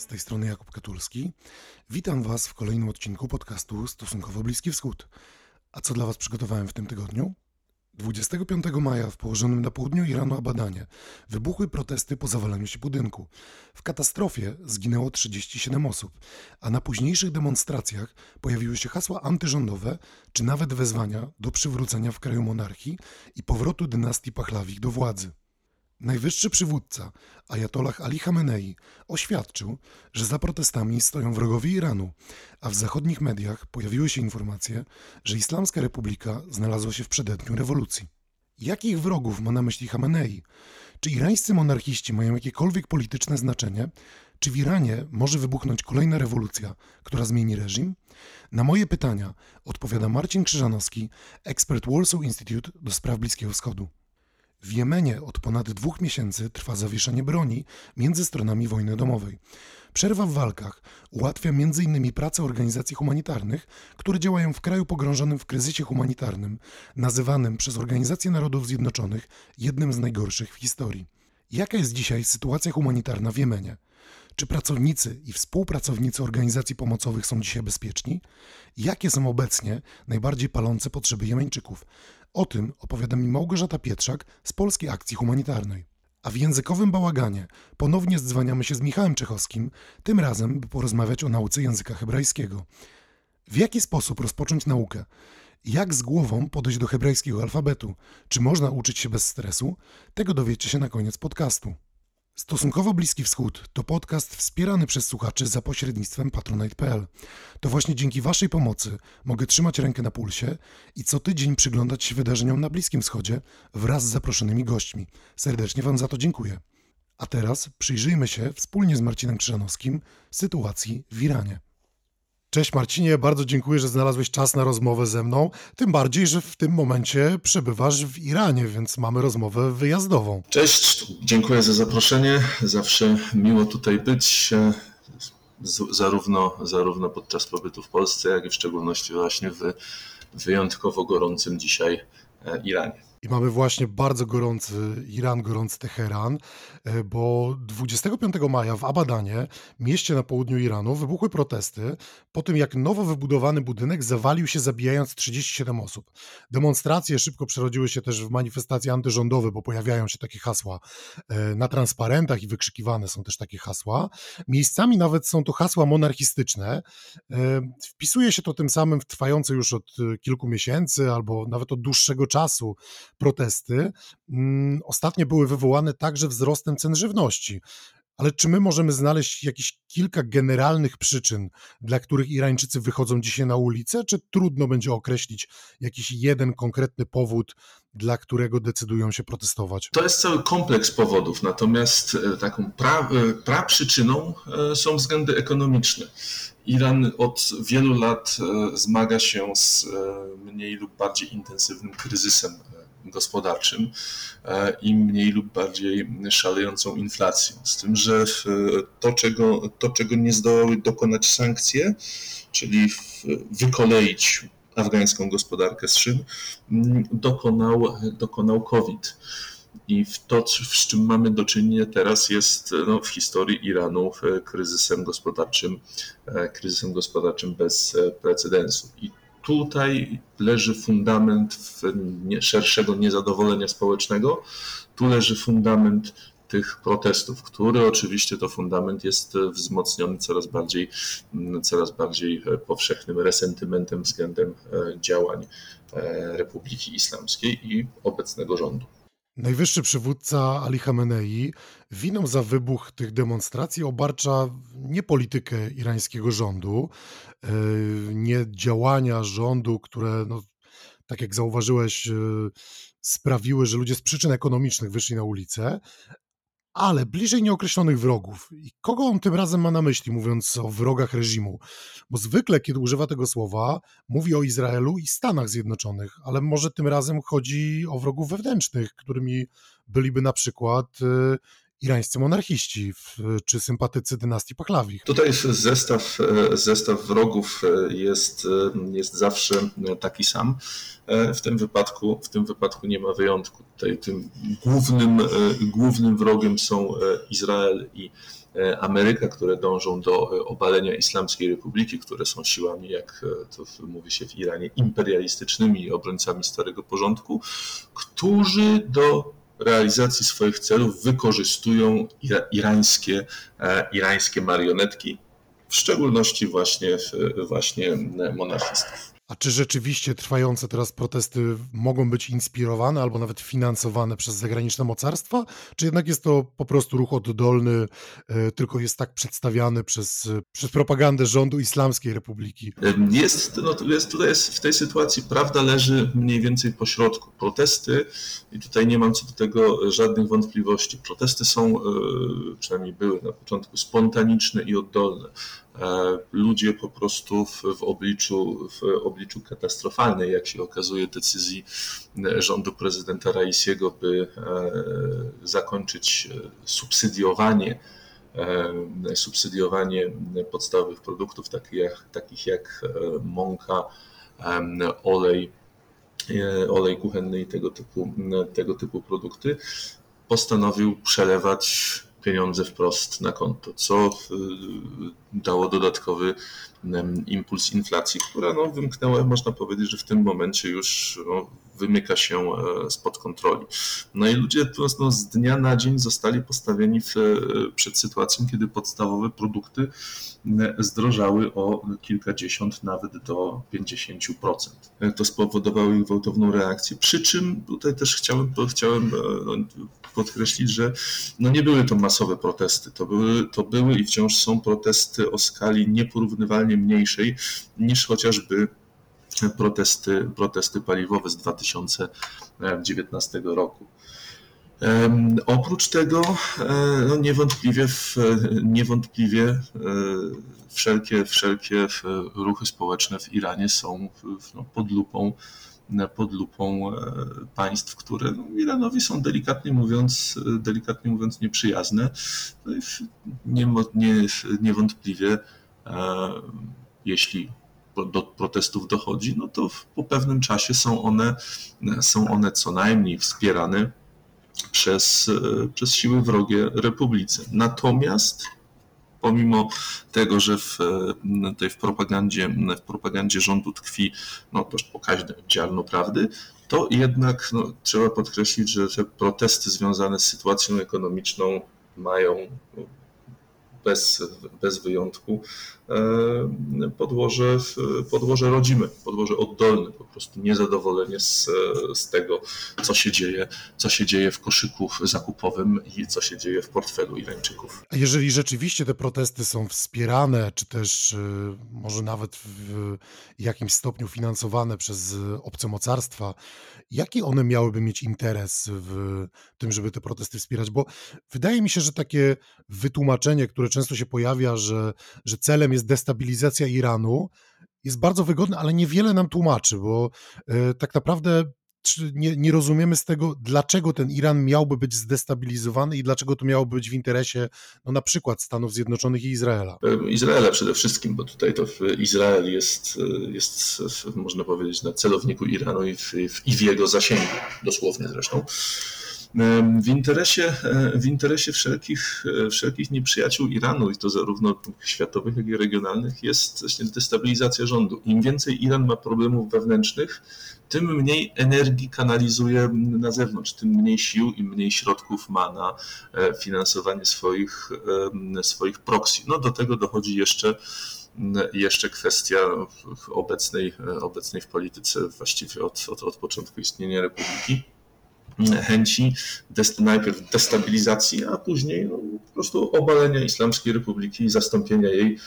z tej strony Jakub Katulski. Witam Was w kolejnym odcinku podcastu Stosunkowo Bliski Wschód. A co dla Was przygotowałem w tym tygodniu? 25 maja w położonym na południu Iranu Abadanie wybuchły protesty po zawaleniu się budynku. W katastrofie zginęło 37 osób, a na późniejszych demonstracjach pojawiły się hasła antyrządowe czy nawet wezwania do przywrócenia w kraju monarchii i powrotu dynastii Pachlawich do władzy. Najwyższy przywódca, Ayatollah Ali Khamenei, oświadczył, że za protestami stoją wrogowie Iranu, a w zachodnich mediach pojawiły się informacje, że Islamska Republika znalazła się w przededniu rewolucji. Jakich wrogów ma na myśli Khamenei? Czy irańscy monarchiści mają jakiekolwiek polityczne znaczenie? Czy w Iranie może wybuchnąć kolejna rewolucja, która zmieni reżim? Na moje pytania odpowiada Marcin Krzyżanowski, ekspert Warsaw Institute do spraw Bliskiego Wschodu. W Jemenie od ponad dwóch miesięcy trwa zawieszenie broni między stronami wojny domowej. Przerwa w walkach ułatwia m.in. pracę organizacji humanitarnych, które działają w kraju pogrążonym w kryzysie humanitarnym, nazywanym przez Organizację Narodów Zjednoczonych jednym z najgorszych w historii. Jaka jest dzisiaj sytuacja humanitarna w Jemenie? Czy pracownicy i współpracownicy organizacji pomocowych są dzisiaj bezpieczni? Jakie są obecnie najbardziej palące potrzeby Jemeńczyków? O tym opowiada mi Małgorzata Pietrzak z Polskiej Akcji Humanitarnej. A w językowym bałaganie ponownie zdzwaniamy się z Michałem Czechowskim, tym razem by porozmawiać o nauce języka hebrajskiego. W jaki sposób rozpocząć naukę? Jak z głową podejść do hebrajskiego alfabetu? Czy można uczyć się bez stresu? Tego dowiecie się na koniec podcastu. Stosunkowo Bliski Wschód to podcast wspierany przez słuchaczy za pośrednictwem patronite.pl. To właśnie dzięki Waszej pomocy mogę trzymać rękę na pulsie i co tydzień przyglądać się wydarzeniom na Bliskim Wschodzie wraz z zaproszonymi gośćmi. Serdecznie Wam za to dziękuję. A teraz przyjrzyjmy się wspólnie z Marcinem Krzyżanowskim sytuacji w Iranie. Cześć Marcinie, bardzo dziękuję, że znalazłeś czas na rozmowę ze mną. Tym bardziej, że w tym momencie przebywasz w Iranie, więc mamy rozmowę wyjazdową. Cześć, dziękuję za zaproszenie. Zawsze miło tutaj być, e, zarówno, zarówno podczas pobytu w Polsce, jak i w szczególności właśnie w wyjątkowo gorącym dzisiaj e, Iranie. I mamy właśnie bardzo gorący Iran, gorący Teheran, e, bo 25 maja w Abadanie, mieście na południu Iranu, wybuchły protesty po tym, jak nowo wybudowany budynek zawalił się, zabijając 37 osób. Demonstracje szybko przerodziły się też w manifestacje antyrządowe, bo pojawiają się takie hasła e, na transparentach i wykrzykiwane są też takie hasła. Miejscami nawet są to hasła monarchistyczne. E, wpisuje się to tym samym w trwające już od kilku miesięcy albo nawet od dłuższego czasu protesty mm, ostatnio były wywołane także wzrostem cen żywności. Ale czy my możemy znaleźć jakieś kilka generalnych przyczyn, dla których Irańczycy wychodzą dzisiaj na ulicę, czy trudno będzie określić jakiś jeden konkretny powód, dla którego decydują się protestować? To jest cały kompleks powodów, natomiast e, taką pra, e, praprzyczyną e, są względy ekonomiczne. Iran od wielu lat zmaga się z mniej lub bardziej intensywnym kryzysem gospodarczym e, i mniej lub bardziej szalejącą inflacją. Z tym, że to, czego, to, czego nie zdołały dokonać sankcje, czyli wykoleić afgańską gospodarkę z szyn, dokonał, dokonał COVID. I to, z czym mamy do czynienia teraz, jest no, w historii Iranu kryzysem gospodarczym, e, kryzysem gospodarczym bez precedensu. I tutaj leży fundament szerszego niezadowolenia społecznego, tu leży fundament tych protestów, który oczywiście to fundament jest wzmocniony coraz bardziej, coraz bardziej powszechnym resentymentem względem e, działań e, Republiki Islamskiej i obecnego rządu. Najwyższy przywódca Ali Khamenei winą za wybuch tych demonstracji obarcza nie politykę irańskiego rządu, e, nie działania rządu, które, no, tak jak zauważyłeś, e, sprawiły, że ludzie z przyczyn ekonomicznych wyszli na ulicę, ale bliżej nieokreślonych wrogów. I kogo on tym razem ma na myśli, mówiąc o wrogach reżimu? Bo zwykle, kiedy używa tego słowa, mówi o Izraelu i Stanach Zjednoczonych, ale może tym razem chodzi o wrogów wewnętrznych, którymi byliby na przykład y, irańscy monarchiści czy sympatycy dynastii Pachlawich. Tutaj zestaw, e, zestaw wrogów e, jest, e, jest zawsze taki sam. W tym wypadku, w tym wypadku nie ma wyjątku. Tutaj tym głównym, głównym wrogiem są Izrael i Ameryka, które dążą do obalenia Islamskiej Republiki, które są siłami, jak to mówi się w Iranie, imperialistycznymi obrońcami starego porządku, którzy do realizacji swoich celów wykorzystują irańskie, irańskie marionetki, w szczególności właśnie, właśnie monarchistów. A czy rzeczywiście trwające teraz protesty mogą być inspirowane albo nawet finansowane przez zagraniczne mocarstwa? Czy jednak jest to po prostu ruch oddolny, e, tylko jest tak przedstawiany przez, przez propagandę rządu Islamskiej Republiki? Jest, no, jest, tutaj jest, w tej sytuacji prawda leży mniej więcej po środku. Protesty, i tutaj nie mam co do tego żadnych wątpliwości, protesty są, e, przynajmniej były na początku, spontaniczne i oddolne. E, ludzie po prostu w, w, obliczu, w obliczu katastrofalnej, jak się okazuje, decyzji e, rządu prezydenta Raisiego, by e, zakończyć subsydiowanie subsydiowanie podstawowych produktów takich jak, takich jak mąka, olej, olej kuchenny i tego typu, tego typu produkty, postanowił przelewać pieniądze wprost na konto, co y, dało dodatkowy impuls inflacji, która no, wymknęła, można powiedzieć, że w tym momencie już no, wymyka się e, spod kontroli. No i ludzie no, z dnia na dzień zostali postawieni w, e, przed sytuacją, kiedy podstawowe produkty zdrożały o kilkadziesiąt, nawet do 50%. To spowodowało ich gwałtowną reakcję. Przy czym tutaj też chciałem, chciałem e, no, podkreślić, że no nie były to masowe protesty. To były, to były i wciąż są protesty o skali nieporównywalnie mniejszej niż chociażby protesty, protesty paliwowe z 2019 roku. Oprócz tego, e, no niewątpliwie, niewątpliwie e, wszelkie, wszelkie ruchy społeczne w Iranie są no, pod lupą pod lupą e, państw, które no, Iranowi są delikatnie mówiąc, delikatnie mówiąc nieprzyjazne. No nie, niewątpliwie, jeśli do protestów dochodzi, no to po pewnym czasie są one, są one co najmniej wspierane przez, e, przez siły wrogie Republice. Natomiast pomimo tego, że w e, tej w propagandzie, w propagandzie rządu tkwi no, dość pokaźne ziarno prawdy, to jednak no, trzeba podkreślić, że te protesty związane z sytuacją ekonomiczną mają bez, bez wyjątku e, podłoże, podłoże rodzime, podłoże oddolne, po prostu niezadowolenie z, z tego, co się dzieje, co się dzieje w koszyku zakupowym i co się dzieje w portfelu Irańczyków. A jeżeli rzeczywiście te protesty są wspierane, czy też e, może nawet w jakimś stopniu finansowane przez obce mocarstwa, jaki one miałyby mieć interes w tym, żeby te protesty wspierać? Bo wydaje mi się, że takie wytłumaczenie, które często się pojawia, że, że celem jest destabilizacja Iranu, jest bardzo wygodne, ale niewiele nam tłumaczy, bo y, tak naprawdę nie, nie, rozumiemy z tego, dlaczego ten Iran miałby być zdestabilizowany i dlaczego to miałoby być w interesie no, na przykład Stanów Zjednoczonych i Izraela. Izraela przede wszystkim, bo tutaj to Izrael jest, jest można powiedzieć, na celowniku Iranu i w, i w jego zasięgu, dosłownie zresztą. W interesie, e, w interesie wszelkich, e, wszelkich nieprzyjaciół Iranu, i to zarówno światowych, jak i regionalnych, jest właśnie destabilizacja rządu. Im więcej Iran ma problemów wewnętrznych, tym mniej energii kanalizuje na zewnątrz, tym mniej sił i mniej środków ma na e, finansowanie swoich, swoich proxy. No do tego dochodzi jeszcze jeszcze kwestia obecnej, obecnej w polityce właściwie od, od, od początku istnienia Republiki chęci najpierw destabilizacji, a później no, po prostu obalenia Islamskiej Republiki i zastąpienia jej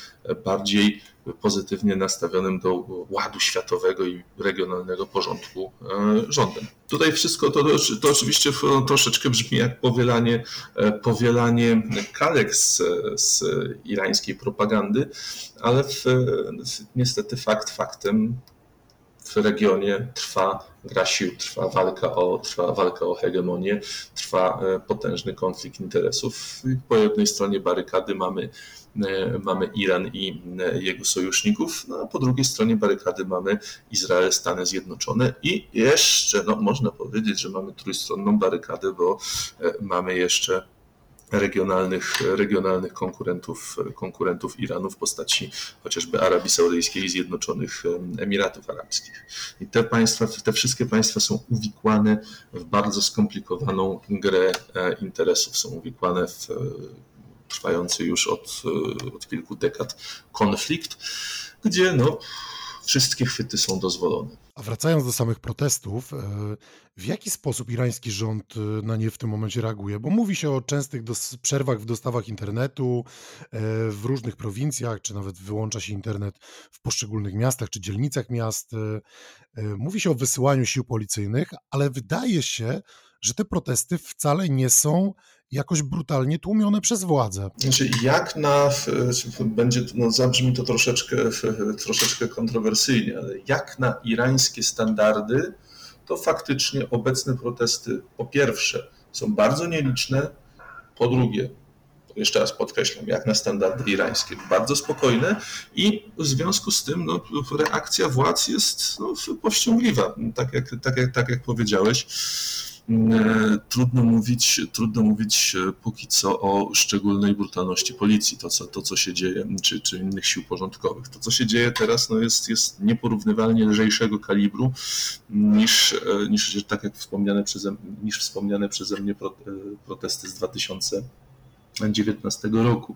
bardziej pozytywnie nastawionym do ładu światowego i regionalnego porządku e, rządem. Tutaj wszystko to, to oczywiście troszeczkę brzmi jak powielanie, e, powielanie kalek z, z irańskiej propagandy, ale w, niestety fakt faktem w regionie trwa gra sił, trwa walka o, trwa walka o hegemonię, trwa e, potężny konflikt interesów. Po jednej stronie barykady mamy, e, mamy Iran i e, jego sojuszników, no a po drugiej stronie barykady mamy Izrael, Stany Zjednoczone i jeszcze, no można powiedzieć, że mamy trójstronną barykadę, bo mamy jeszcze regionalnych, regionalnych konkurentów, konkurentów Iranu w postaci chociażby Arabii Saudyjskiej i Zjednoczonych Emiratów Arabskich. I te państwa, te wszystkie państwa są uwikłane w bardzo skomplikowaną grę e, interesów, są uwikłane w e, trwający już od, e, od kilku dekad konflikt, gdzie no, wszystkie chwyty są dozwolone. A wracając do samych protestów, e, w jaki sposób irański rząd e, na nie w tym momencie reaguje? Bo mówi się o częstych przerwach w dostawach internetu e, w różnych prowincjach, czy nawet wyłącza się internet w poszczególnych miastach czy dzielnicach miast. Mówi się o wysyłaniu sił policyjnych, ale wydaje się, że te protesty wcale nie są jakoś brutalnie tłumione przez władze. Znaczy, jak na, będzie, no zabrzmi to troszeczkę, troszeczkę kontrowersyjnie, ale jak na irańskie standardy, to faktycznie obecne protesty po pierwsze są bardzo nieliczne, po drugie, jeszcze raz podkreślam, jak na standardy irańskie, bardzo spokojne i w związku z tym no, reakcja władz jest no, powściągliwa, tak jak, tak, jak, tak jak powiedziałeś. E, trudno mówić, trudno mówić e, póki co o szczególnej brutalności policji, to co, to, co się dzieje, czy, czy innych sił porządkowych. To, co się dzieje teraz, no jest, jest nieporównywalnie lżejszego kalibru niż, e, niż tak jak wspomniane przeze, niż wspomniane przeze mnie protesty z 2019 roku.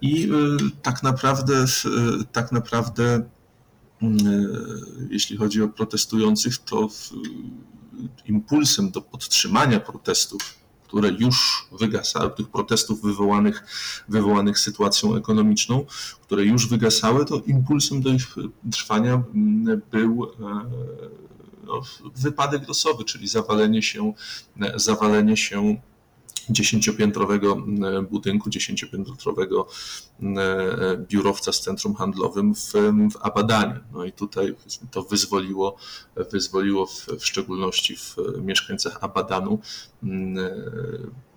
I tak naprawdę, tak naprawdę, jeśli chodzi o protestujących, to impulsem do podtrzymania protestów, które już wygasały, tych protestów wywołanych, wywołanych sytuacją ekonomiczną, które już wygasały, to impulsem do ich trwania był e, no, wypadek losowy, czyli zawalenie się, zawalenie się dziesięciopiętrowego e, budynku, dziesięciopiętrowego e, biurowca z centrum handlowym w, w Abadanie. No i tutaj to wyzwoliło, wyzwoliło w, w szczególności w mieszkańcach Abadanu e,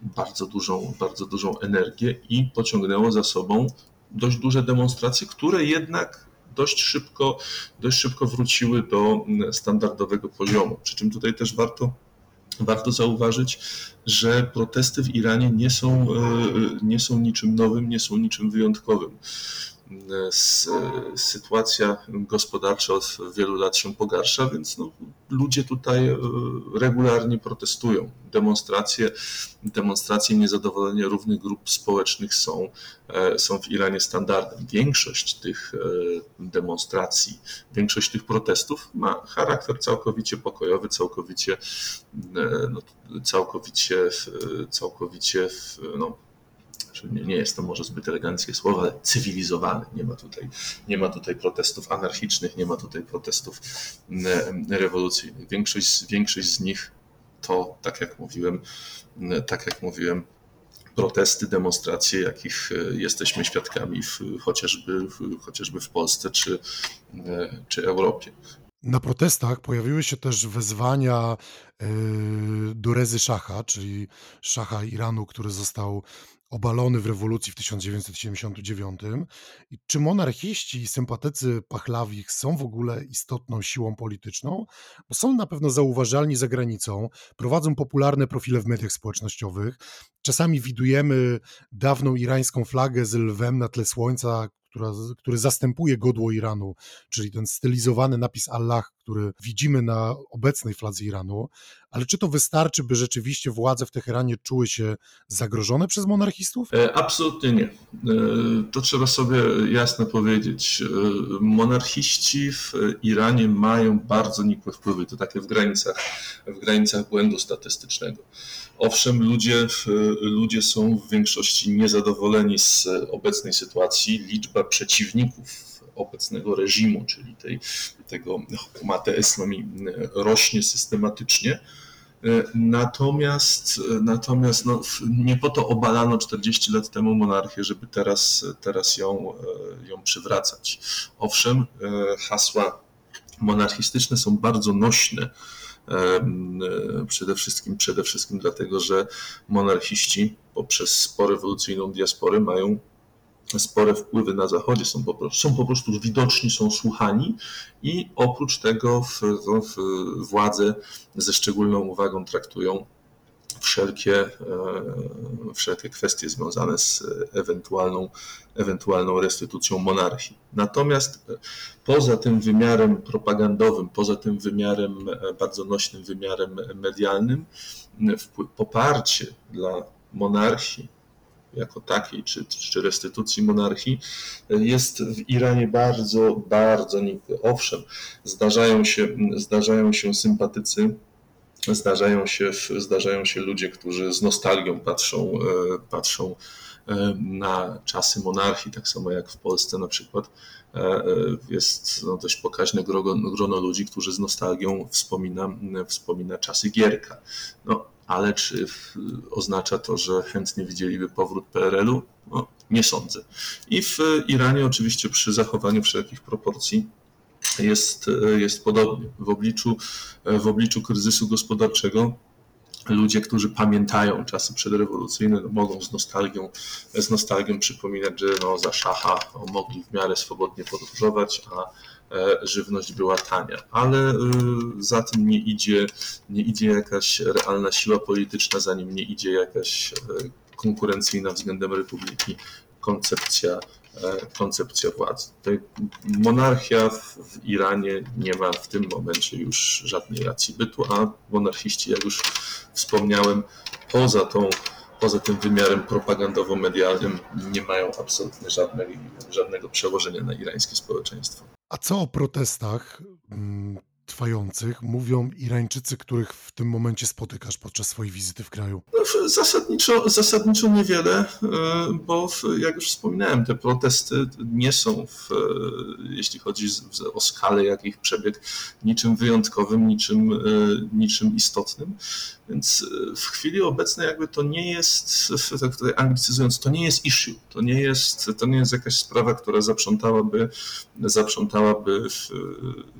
bardzo dużą, bardzo dużą energię i pociągnęło za sobą dość duże demonstracje, które jednak dość szybko, dość szybko wróciły do standardowego poziomu. Przy czym tutaj też warto Warto zauważyć, że protesty w Iranie nie są, e, nie są niczym nowym, nie są niczym wyjątkowym. Sytuacja gospodarcza od wielu lat się pogarsza, więc no, ludzie tutaj e, regularnie protestują. Demonstracje, demonstracje niezadowolenia różnych grup społecznych są, e, są w Iranie standardem. Większość tych e, demonstracji, większość tych protestów ma charakter całkowicie pokojowy, całkowicie, no, całkowicie, całkowicie no, nie, nie jest to może zbyt eleganckie słowo, ale cywilizowany. Nie ma tutaj, nie ma tutaj protestów anarchicznych, nie ma tutaj protestów mm, rewolucyjnych. Większość, większość z nich to, tak jak mówiłem, mm, tak jak mówiłem, protesty, demonstracje, jakich e, jesteśmy świadkami w, chociażby, w, chociażby w Polsce czy, e, czy Europie. Na protestach pojawiły się też wezwania e, do Rezy Szacha, czyli szacha Iranu, który został obalony w rewolucji w 1979 i czy monarchiści i sympatycy Pachlawich są w ogóle istotną siłą polityczną, bo są na pewno zauważalni za granicą, prowadzą popularne profile w mediach społecznościowych. Czasami widujemy dawną irańską flagę z lwem na tle słońca, która, który zastępuje godło Iranu, czyli ten stylizowany napis Allah, który widzimy na obecnej fladze Iranu, ale czy to wystarczy, by rzeczywiście władze w Teheranie czuły się zagrożone przez monarchistów? E, absolutnie nie. E, to trzeba sobie jasno powiedzieć. E, monarchiści w Iranie mają bardzo nikłe wpływy, to takie w granicach, w granicach błędu statystycznego. Owszem, ludzie, ludzie są w większości niezadowoleni z obecnej sytuacji. Liczba przeciwników obecnego reżimu, czyli tej, tego hukumate islami rośnie systematycznie. Natomiast, natomiast no, nie po to obalano 40 lat temu monarchię, żeby teraz, teraz ją, ją przywracać. Owszem, hasła monarchistyczne są bardzo nośne Przede wszystkim, przede wszystkim dlatego, że monarchiści poprzez sporewolucyjną diasporę mają spore wpływy na Zachodzie, są po prostu, są po prostu widoczni, są słuchani i oprócz tego w, w, władze ze szczególną uwagą traktują wszelkie, wszelkie kwestie związane z ewentualną, ewentualną restytucją monarchii. Natomiast poza tym wymiarem propagandowym, poza tym wymiarem, bardzo nośnym wymiarem medialnym, poparcie dla monarchii jako takiej, czy, czy restytucji monarchii, jest w Iranie bardzo, bardzo nikłe. Owszem, zdarzają się, zdarzają się sympatycy, zdarzają się, zdarzają się ludzie, którzy z nostalgią patrzą, e, patrzą e, na czasy monarchii, tak samo jak w Polsce na przykład e, jest no, dość pokaźne grono, grono ludzi, którzy z nostalgią wspomina, wspomina czasy Gierka. No, ale czy oznacza to, że chętnie widzieliby powrót PRL-u? No, nie sądzę. I w Iranie oczywiście przy zachowaniu wszelkich proporcji jest, jest podobnie. W obliczu, w obliczu kryzysu gospodarczego ludzie, którzy pamiętają czasy przedrewolucyjne, no, mogą z nostalgią, z nostalgią przypominać, że no, za szacha mogli w miarę swobodnie podróżować, a żywność była tania, ale e, za tym nie idzie, nie idzie jakaś realna siła polityczna, za nim nie idzie jakaś e, konkurencyjna względem republiki koncepcja, koncepcja władzy. Monarchia w Iranie nie ma w tym momencie już żadnej racji bytu, a monarchiści, jak już wspomniałem, poza tą poza tym wymiarem propagandowo-medialnym nie mają absolutnie żadnej, żadnego przełożenia na irańskie społeczeństwo. A co o protestach mm, trwających mówią Irańczycy, których w tym momencie spotykasz podczas swojej wizyty w kraju? No, zasadniczo, zasadniczo niewiele, e, bo jak już wspominałem, te protesty nie są, w, e, jeśli chodzi o skalę, jak ich przebieg, niczym wyjątkowym, niczym, e, niczym istotnym. Więc w chwili obecnej jakby to nie jest, tak tutaj anglicyzując, to nie jest issue, to nie jest, to nie jest jakaś sprawa, która zaprzątałaby, zaprzątałaby,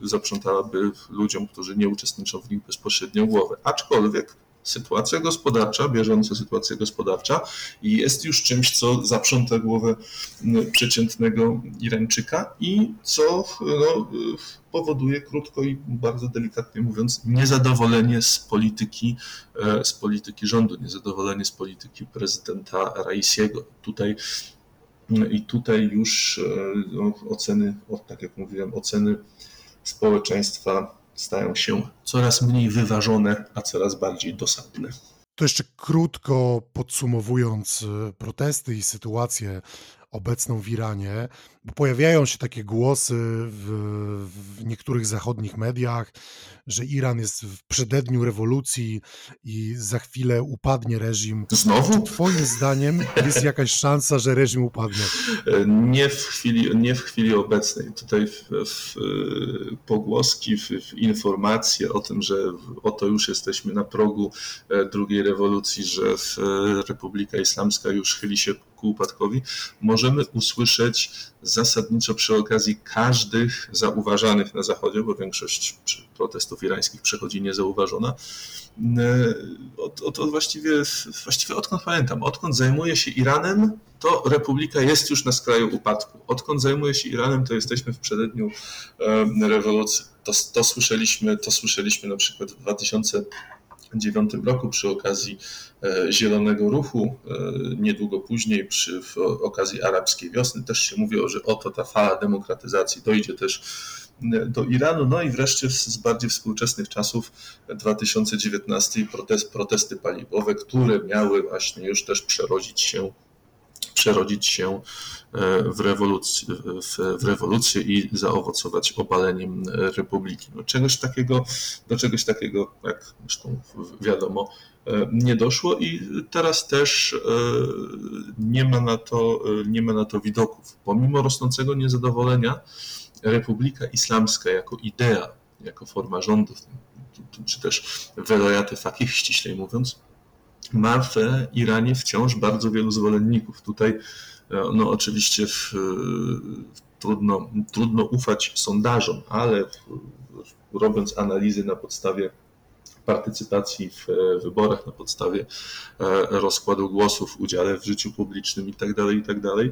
zaprzątałaby ludziom, którzy nie uczestniczą w nich bezpośrednio głowę. Aczkolwiek sytuacja gospodarcza, bieżąca sytuacja gospodarcza jest już czymś, co zaprząta głowę przeciętnego Irańczyka i co no, powoduje, krótko i bardzo delikatnie mówiąc, niezadowolenie z polityki, e, z polityki rządu, niezadowolenie z polityki prezydenta Raisiego. Tutaj i tutaj już e, no, oceny, tak jak mówiłem, oceny społeczeństwa stają się coraz mniej wyważone, a coraz bardziej dosadne. To jeszcze krótko podsumowując e, protesty i sytuację obecną w Iranie, bo pojawiają się takie głosy w, w, niektórych zachodnich mediach, że Iran jest w przededniu rewolucji i za chwilę upadnie reżim. Znowu? Czy twoim zdaniem jest jakaś szansa, że reżim upadnie? Nie w chwili, nie w chwili obecnej. Tutaj w, w pogłoski, w, w informacje o tym, że oto już jesteśmy na progu e, drugiej rewolucji, że Republika Islamska już chyli się ku upadkowi, możemy usłyszeć zasadniczo przy okazji każdych zauważanych na Zachodzie, bo większość protestów irańskich przechodzi niezauważona, e, od, od, od właściwie, właściwie odkąd pamiętam, odkąd zajmuje się Iranem, to Republika jest już na skraju upadku. Odkąd zajmuje się Iranem, to jesteśmy w przededniu rewolucji. To, to, słyszeliśmy, to słyszeliśmy na przykład w 2000 2009 roku przy okazji e, Zielonego Ruchu, e, niedługo później przy okazji arabskiej wiosny też się mówiło, że oto ta fala demokratyzacji dojdzie też do Iranu. No i wreszcie z bardziej współczesnych czasów 2019 protest, protesty paliwowe, które miały właśnie już też przerodzić się przerodzić się e, w, rewolucję, w, w i zaowocować obaleniem republiki. No, czegoś takiego, do czegoś takiego, jak zresztą wiadomo, e, nie doszło i teraz też e, nie ma na to, nie ma na to widoków. Pomimo rosnącego niezadowolenia, Republika Islamska jako idea, jako forma rządu, czy też welojaty fakich, ściślej mówiąc, ma w Iranie wciąż bardzo wielu zwolenników. Tutaj e, no oczywiście w, trudno, trudno ufać sondażom, ale robiąc analizy na podstawie partycypacji w wyborach, na podstawie e, rozkładu głosów, udziale w życiu publicznym itd., tak itd., tak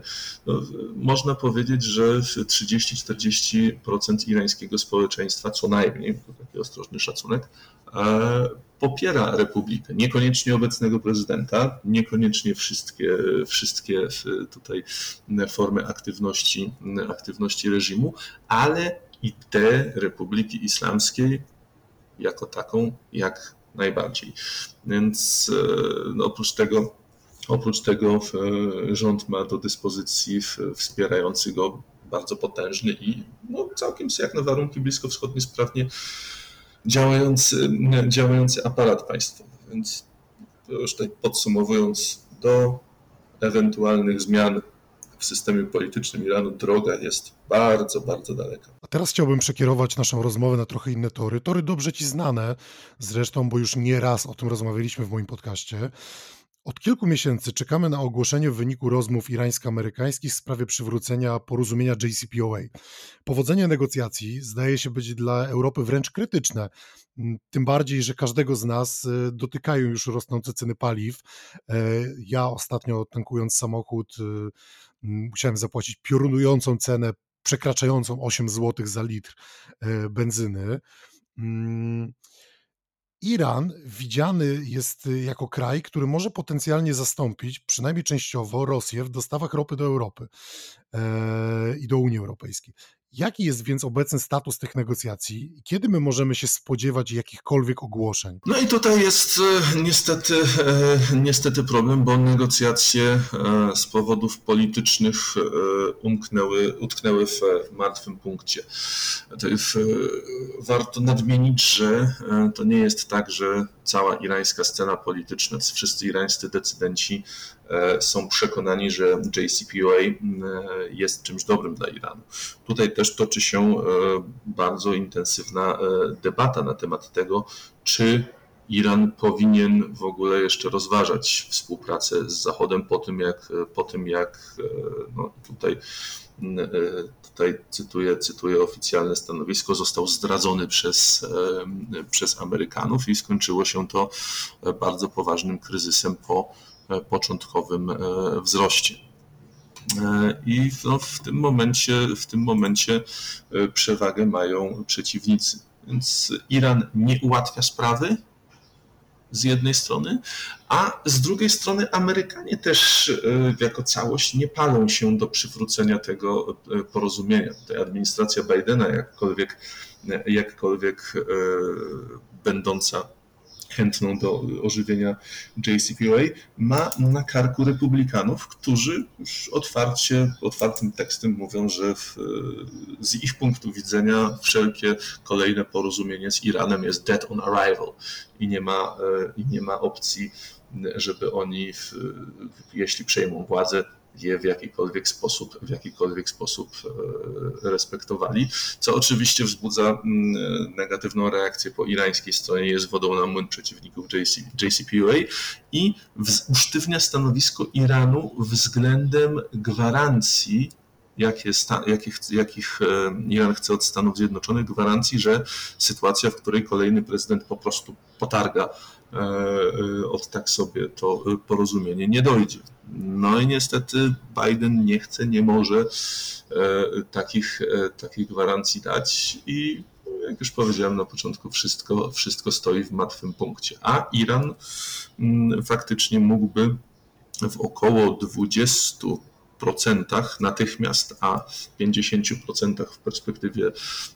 no, można powiedzieć, że 30-40% irańskiego społeczeństwa, co najmniej, to taki ostrożny szacunek, e, popiera republikę. Niekoniecznie obecnego prezydenta, niekoniecznie wszystkie, wszystkie tutaj formy aktywności, aktywności reżimu, ale ideę Republiki Islamskiej jako taką, jak najbardziej. Więc no, oprócz tego Oprócz tego rząd ma do dyspozycji wspierający go bardzo potężny i no, całkiem jak na warunki bliskowschodnie sprawnie działający, działający aparat państwowy. Więc już tak podsumowując, do ewentualnych zmian w systemie politycznym Iranu droga jest bardzo, bardzo daleka. A teraz chciałbym przekierować naszą rozmowę na trochę inne tory. Tory dobrze ci znane, zresztą, bo już nie raz o tym rozmawialiśmy w moim podcaście. Od kilku miesięcy czekamy na ogłoszenie wyniku rozmów irańsko-amerykańskich w sprawie przywrócenia porozumienia JCPOA. Powodzenie negocjacji zdaje się być dla Europy wręcz krytyczne, mm, tym bardziej, że każdego z nas e, dotykają już rosnące ceny paliw. E, ja ostatnio tankując samochód e, musiałem zapłacić piorunującą cenę przekraczającą 8 zł za litr benzyny. Iran widziany jest y, jako kraj, który może potencjalnie zastąpić, przynajmniej częściowo, Rosję w dostawach ropy do Europy e, i do Unii Europejskiej. Jaki jest więc obecny status tych negocjacji kiedy my możemy się spodziewać jakichkolwiek ogłoszeń? No i tutaj jest e, niestety, e, niestety problem, bo negocjacje e, z powodów politycznych umknęły, utknęły w martwym punkcie. Warto nadmienić, że to nie jest tak, że cała irańska scena polityczna, wszyscy irańscy decydenci E, są przekonani, że JCPOA e, jest czymś dobrym dla Iranu. Tutaj też toczy się e, bardzo intensywna debata na temat tego, czy Iran powinien w ogóle jeszcze rozważać współpracę z Zachodem po tym, jak, po tym jak no tutaj, tutaj cytuję, cytuję oficjalne stanowisko, został zdradzony przez, przez Amerykanów i skończyło się to bardzo poważnym kryzysem po E, początkowym e, wzroście. E, I no, w, tym momencie, w tym momencie przewagę mają przeciwnicy. Więc Iran nie ułatwia sprawy z jednej strony, a z drugiej strony Amerykanie też jako całość nie palą się do przywrócenia tego porozumienia. Tutaj administracja Bidena, jakkolwiek, jakkolwiek będąca chętną do ożywienia JCPOA, ma na karku republikanów, którzy już otwarcie, otwartym tekstem mówią, że w, z ich punktu widzenia wszelkie kolejne porozumienie z Iranem jest dead on arrival i nie ma, e, i nie ma opcji, żeby oni, w, jeśli przejmą władzę, je w jakikolwiek sposób, w jakikolwiek sposób e, respektowali, co oczywiście wzbudza mm, negatywną reakcję po irańskiej stronie, jest wodą na młyn przeciwników JC, JCPOA i usztywnia stanowisko Iranu względem gwarancji jakie, jakich, jakich e, Iran chce od Stanów Zjednoczonych, gwarancji, że sytuacja, w której kolejny prezydent po prostu potarga E, e, od tak sobie to porozumienie nie dojdzie. No i niestety Biden nie chce, nie może e, takich, takich gwarancji dać i jak już powiedziałem na początku, wszystko, wszystko stoi w martwym punkcie. A Iran mm, faktycznie mógłby w około 20 procentach natychmiast, a w 50% w perspektywie,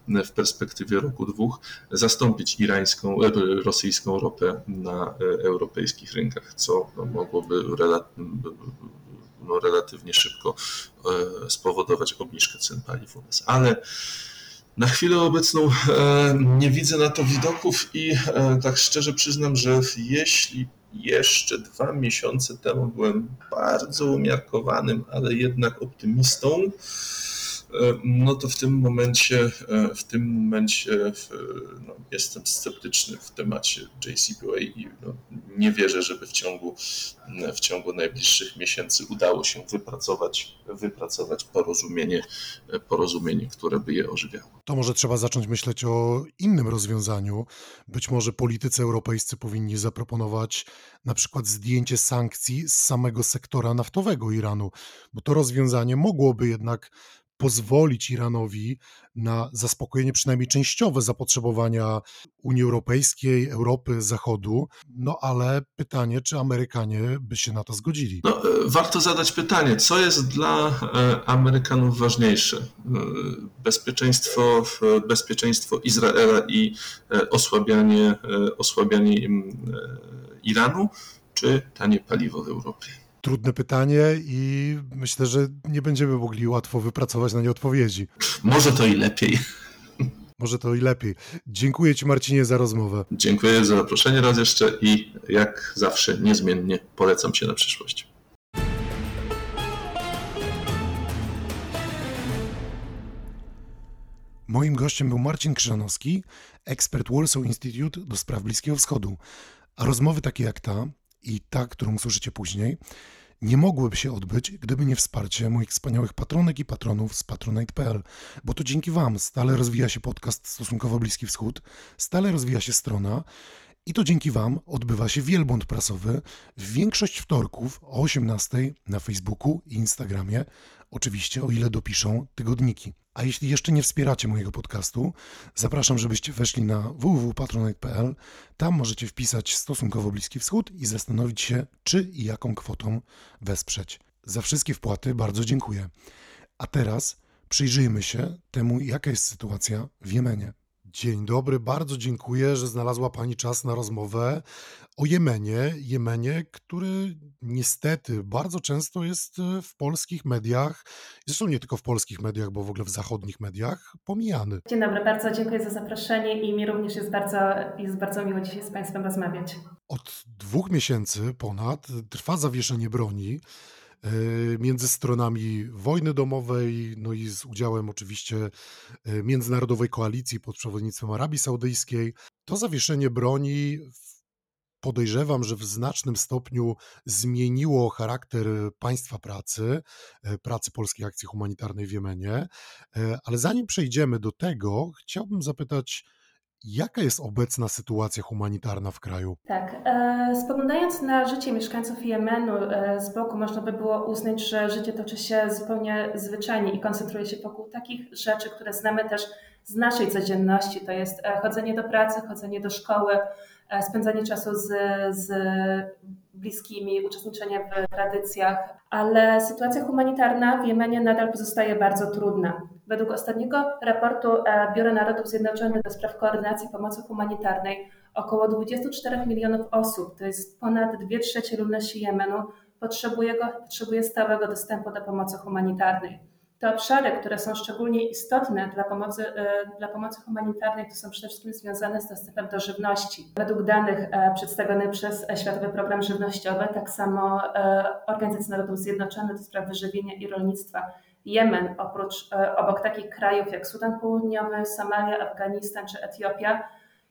w perspektywie roku dwóch zastąpić irańską, e, rosyjską ropę na e, europejskich rynkach, co mogłoby no, relatywnie szybko e, spowodować obniżkę cen paliw u nas. Ale na chwilę obecną nie widzę na to widoków i tak szczerze przyznam, że jeśli jeszcze dwa miesiące temu byłem bardzo umiarkowanym, ale jednak optymistą. E, no to w tym momencie, e, w tym momencie no, jestem sceptyczny w temacie JCPOA i no, nie wierzę, żeby w ciągu, w ciągu najbliższych miesięcy udało się wypracować, wypracować porozumienie, porozumienie, które by je ożywiało. To może trzeba zacząć myśleć o innym rozwiązaniu. Być może politycy europejscy powinni zaproponować na przykład zdjęcie sankcji z samego sektora naftowego Iranu, bo to rozwiązanie mogłoby jednak pozwolić Iranowi na zaspokojenie przynajmniej częściowe zapotrzebowania Unii Europejskiej, Europy, Zachodu. No ale pytanie, czy Amerykanie by się na to zgodzili? No, e, warto zadać pytanie, co jest dla e, Amerykanów ważniejsze? E, bezpieczeństwo, bezpieczeństwo Izraela i osłabianie, osłabianie Iranu, czy tanie paliwo w Europie? Trudne pytanie i myślę, że nie będziemy mogli łatwo wypracować na nie odpowiedzi. Może to i lepiej. Może to i lepiej. Dziękuję Ci, Marcinie, za rozmowę. Dziękuję za zaproszenie raz jeszcze i jak zawsze niezmiennie polecam się na przyszłość. Moim gościem był Marcin Krzyżanowski, ekspert Warsaw Institute do spraw Bliskiego Wschodu. A rozmowy takie jak ta i ta, którą usłyszycie później, nie mogłyby się odbyć, gdyby nie wsparcie moich wspaniałych patronek i patronów z patronite.pl, bo to dzięki Wam stale rozwija się podcast Stosunkowo Bliski Wschód, stale rozwija się strona i to dzięki Wam odbywa się wielbłąd prasowy w większość wtorków o 18 na Facebooku i Instagramie, oczywiście o ile dopiszą tygodniki. A jeśli jeszcze nie wspieracie mojego podcastu, zapraszam, żebyście weszli na www.patronite.pl. Tam możecie wpisać stosunkowo Bliski Wschód i zastanowić się, czy i jaką kwotą wesprzeć. Za wszystkie wpłaty bardzo dziękuję. A teraz przyjrzyjmy się temu, jaka jest sytuacja w Jemenie. Dzień dobry, bardzo dziękuję, że znalazła Pani czas na rozmowę o Jemenie. Jemenie, który niestety bardzo często jest e, w polskich mediach, zresztą nie tylko w polskich mediach, bo w ogóle w zachodnich mediach, pomijany. Dzień dobry, bardzo dziękuję za zaproszenie i mi również jest bardzo, jest bardzo miło dzisiaj z Państwem rozmawiać. Od dwóch miesięcy ponad trwa zawieszenie broni. E, między stronami wojny domowej, no i z udziałem oczywiście e, międzynarodowej koalicji pod przewodnictwem Arabii Saudyjskiej. To zawieszenie broni podejrzewam, że w znacznym stopniu zmieniło charakter państwa pracy, e, pracy Polskiej Akcji Humanitarnej w Jemenie. Ale zanim przejdziemy do tego, chciałbym zapytać, Jaka jest obecna sytuacja humanitarna w kraju? Tak, e, spoglądając na życie mieszkańców Jemenu e, z boku, można by było uznać, że życie toczy się zupełnie zwyczajnie i koncentruje się wokół takich rzeczy, które znamy też z naszej codzienności. To jest e, chodzenie do pracy, chodzenie do szkoły, spędzanie czasu z, z bliskimi, uczestniczenie w tradycjach, ale sytuacja humanitarna w Jemenie nadal pozostaje bardzo trudna. Według ostatniego raportu e, Biura Narodów Zjednoczonych do spraw koordynacji pomocy humanitarnej około 24 milionów osób, to jest ponad 2 trzecie ludności Jemenu, potrzebuje, go, potrzebuje stałego dostępu do pomocy humanitarnej. Te obszary, które są szczególnie istotne dla pomocy, e, dla pomocy humanitarnej, to są przede wszystkim związane z dostępem do żywności. Według danych e, przedstawionych przez Światowy Program Żywnościowy, tak samo Organizacja Narodów Zjednoczonych do spraw wyżywienia i rolnictwa Jemen, oprócz, e, obok takich krajów jak Sudan Południowy, Somalia, Afganistan czy Etiopia,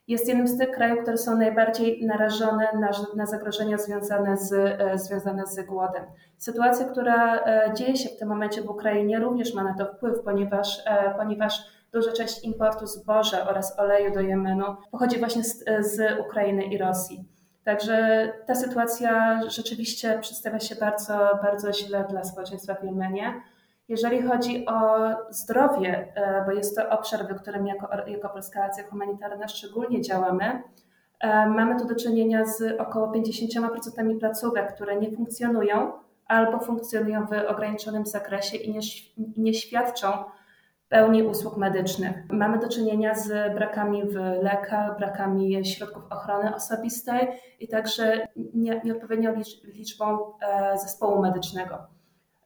jest jednym z tych krajów, które są najbardziej narażone na, na zagrożenia związane z, e, związane z głodem. Sytuacja, która e, dzieje się w tym momencie w Ukrainie, również ma na to wpływ, ponieważ, ponieważ duża część importu zboża oraz oleju do Jemenu pochodzi właśnie z, z Ukrainy i Rosji. Także ta sytuacja rzeczywiście przedstawia się bardzo, bardzo źle dla społeczeństwa w Jemenie. Jeżeli chodzi o zdrowie, e, bo jest to obszar, w którym jako, jako Polska Akcja Humanitarna szczególnie działamy, e, mamy tu do czynienia z około 50% placówek, które nie funkcjonują albo funkcjonują w ograniczonym zakresie i nie, nie świadczą pełni usług medycznych. Mamy do czynienia z brakami w lekach, brakami środków ochrony osobistej i także nieodpowiednią liczbą e, zespołu medycznego.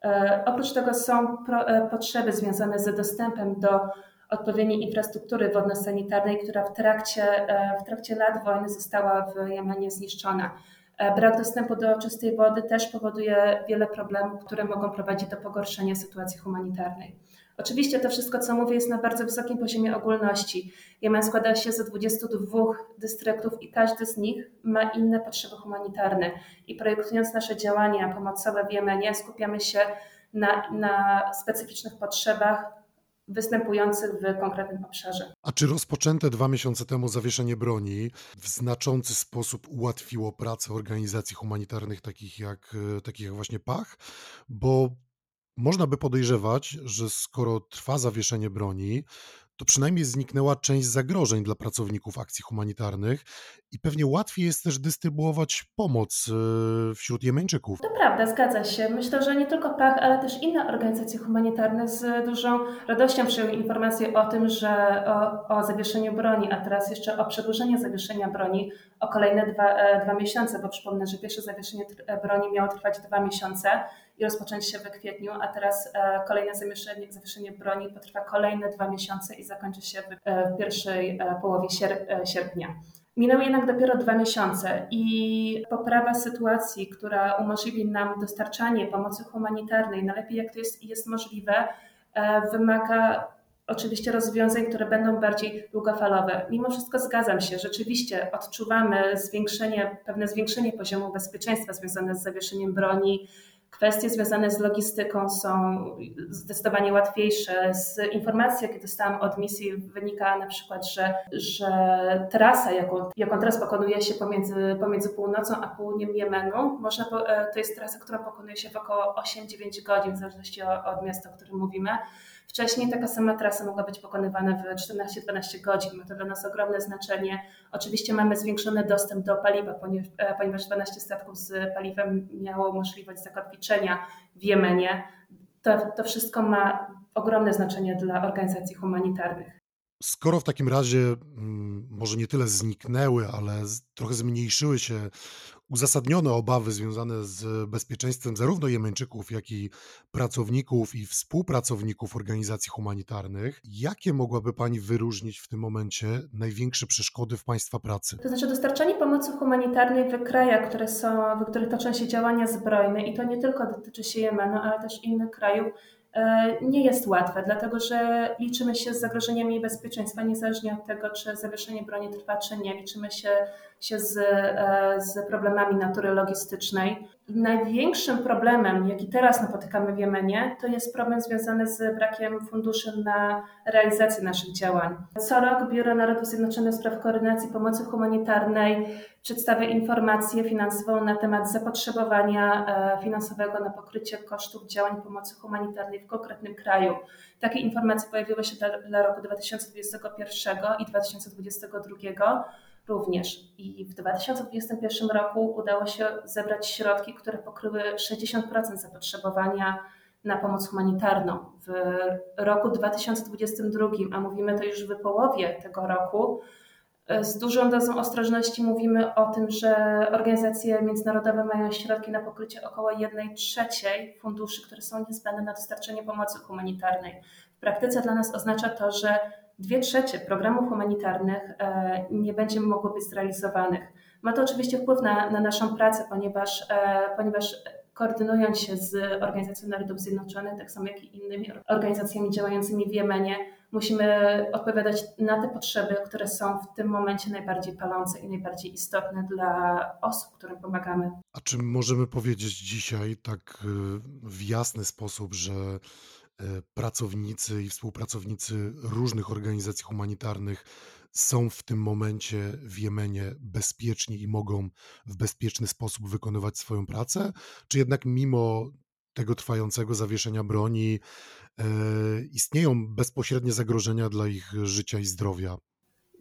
E, oprócz tego są e, potrzeby związane z dostępem do odpowiedniej infrastruktury wodno-sanitarnej, która w trakcie, e, w trakcie lat wojny została w Jemenie zniszczona. Brak dostępu do czystej wody też powoduje wiele problemów, które mogą prowadzić do pogorszenia sytuacji humanitarnej. Oczywiście to wszystko, co mówię, jest na bardzo wysokim poziomie ogólności. Jemen składa się z 22 dystryktów i każdy z nich ma inne potrzeby humanitarne. I projektując nasze działania pomocowe w Jemenie, skupiamy się na, na specyficznych potrzebach występujących w konkretnym obszarze. A czy rozpoczęte dwa miesiące temu zawieszenie broni w znaczący sposób ułatwiło pracę organizacji humanitarnych takich jak, takich jak właśnie PACH? Bo Można by podejrzewać, że skoro trwa zawieszenie broni, to przynajmniej zniknęła część zagrożeń dla pracowników akcji humanitarnych i pewnie łatwiej jest też dystrybuować pomoc e, wśród Jemeńczyków. To prawda, zgadza się. Myślę, że nie tylko PAC, ale też inne organizacje humanitarne z dużą radością przyjęły informację o tym, że o, o zawieszeniu broni, a teraz jeszcze o przedłużeniu zawieszenia broni o kolejne dwa, e, dwa miesiące, bo przypomnę, że pierwsze zawieszenie broni miało trwać dwa miesiące i rozpocząć się w kwietniu, a teraz e, kolejne zawieszenie, zawieszenie broni potrwa kolejne dwa miesiące i zakończy się w e, pierwszej e, połowie sierpnia. Minęły jednak dopiero dwa miesiące i poprawa sytuacji, która umożliwi nam dostarczanie pomocy humanitarnej, najlepiej jak to jest, jest możliwe, wymaga oczywiście rozwiązań, które będą bardziej długofalowe. Mimo wszystko zgadzam się, rzeczywiście odczuwamy zwiększenie, pewne zwiększenie poziomu bezpieczeństwa związane z zawieszeniem broni, Kwestie związane z logistyką są zdecydowanie łatwiejsze. Z informacji, jakie dostałam od misji, wynika na przykład, że, że trasa, jaką, jaką teraz pokonuje się pomiędzy, pomiędzy północą a południem Jemenu, można, e, to jest trasa, którą pokonuje się w około 8-9 godzin, w zależności od miasta, o którym mówimy. Wcześniej taka sama trasa mogła być pokonywana w 14-12 godzin. Ma to dla nas ogromne znaczenie. Oczywiście mamy zwiększony dostęp do paliwa, ponieważ 12 e, statków z paliwem miało możliwość zakotwiczenia w Jemenie. To, to wszystko ma ogromne znaczenie dla organizacji humanitarnych. Skoro w takim razie mm, może nie tyle zniknęły, ale trochę zmniejszyły się uzasadnione obawy związane z bezpieczeństwem zarówno Jemeńczyków, jak i pracowników i współpracowników organizacji humanitarnych, jakie mogłaby Pani wyróżnić w tym momencie największe przeszkody w Państwa pracy? To znaczy dostarczanie pomocy humanitarnej w krajach, które są, w których toczą się działania zbrojne i to nie tylko dotyczy się Jemenu, ale też innych krajów, E, nie jest łatwe, dlatego że liczymy się z zagrożeniami bezpieczeństwa, niezależnie od tego, czy zawieszenie broni trwa, czy nie. Liczymy się, się z, e, z problemami natury logistycznej. Największym problemem, jaki teraz napotykamy w Jemenie, to jest problem związany z brakiem funduszy na realizację naszych działań. Co rok Biuro Narodów Zjednoczonych Spraw Koordynacji Pomocy Humanitarnej przedstawia informację finansową na temat zapotrzebowania e, finansowego na pokrycie kosztów działań pomocy humanitarnej w konkretnym kraju. Takie informacje pojawiły się dla, dla roku 2021 i 2022 również. I w 2021 roku udało się zebrać środki, które pokryły 60% zapotrzebowania na pomoc humanitarną. W roku 2022, a mówimy to już w połowie tego roku, z dużą dozą ostrożności mówimy o tym, że organizacje międzynarodowe mają środki na pokrycie około 1 trzeciej funduszy, które są niezbędne na dostarczenie pomocy humanitarnej. W praktyce dla nas oznacza to, że dwie trzecie programów humanitarnych e, nie będzie mogło być zrealizowanych. Ma to oczywiście wpływ na, na naszą pracę, ponieważ, e, ponieważ koordynując się z Organizacją Narodów Zjednoczonych, tak samo jak i innymi organizacjami działającymi w Jemenie, musimy odpowiadać na te potrzeby, które są w tym momencie najbardziej palące i najbardziej istotne dla osób, którym pomagamy. A czy możemy powiedzieć dzisiaj tak e, w jasny sposób, że pracownicy i współpracownicy różnych organizacji humanitarnych są w tym momencie w Jemenie bezpieczni i mogą w bezpieczny sposób wykonywać swoją pracę? Czy jednak mimo tego trwającego zawieszenia broni e, istnieją bezpośrednie zagrożenia dla ich życia i zdrowia?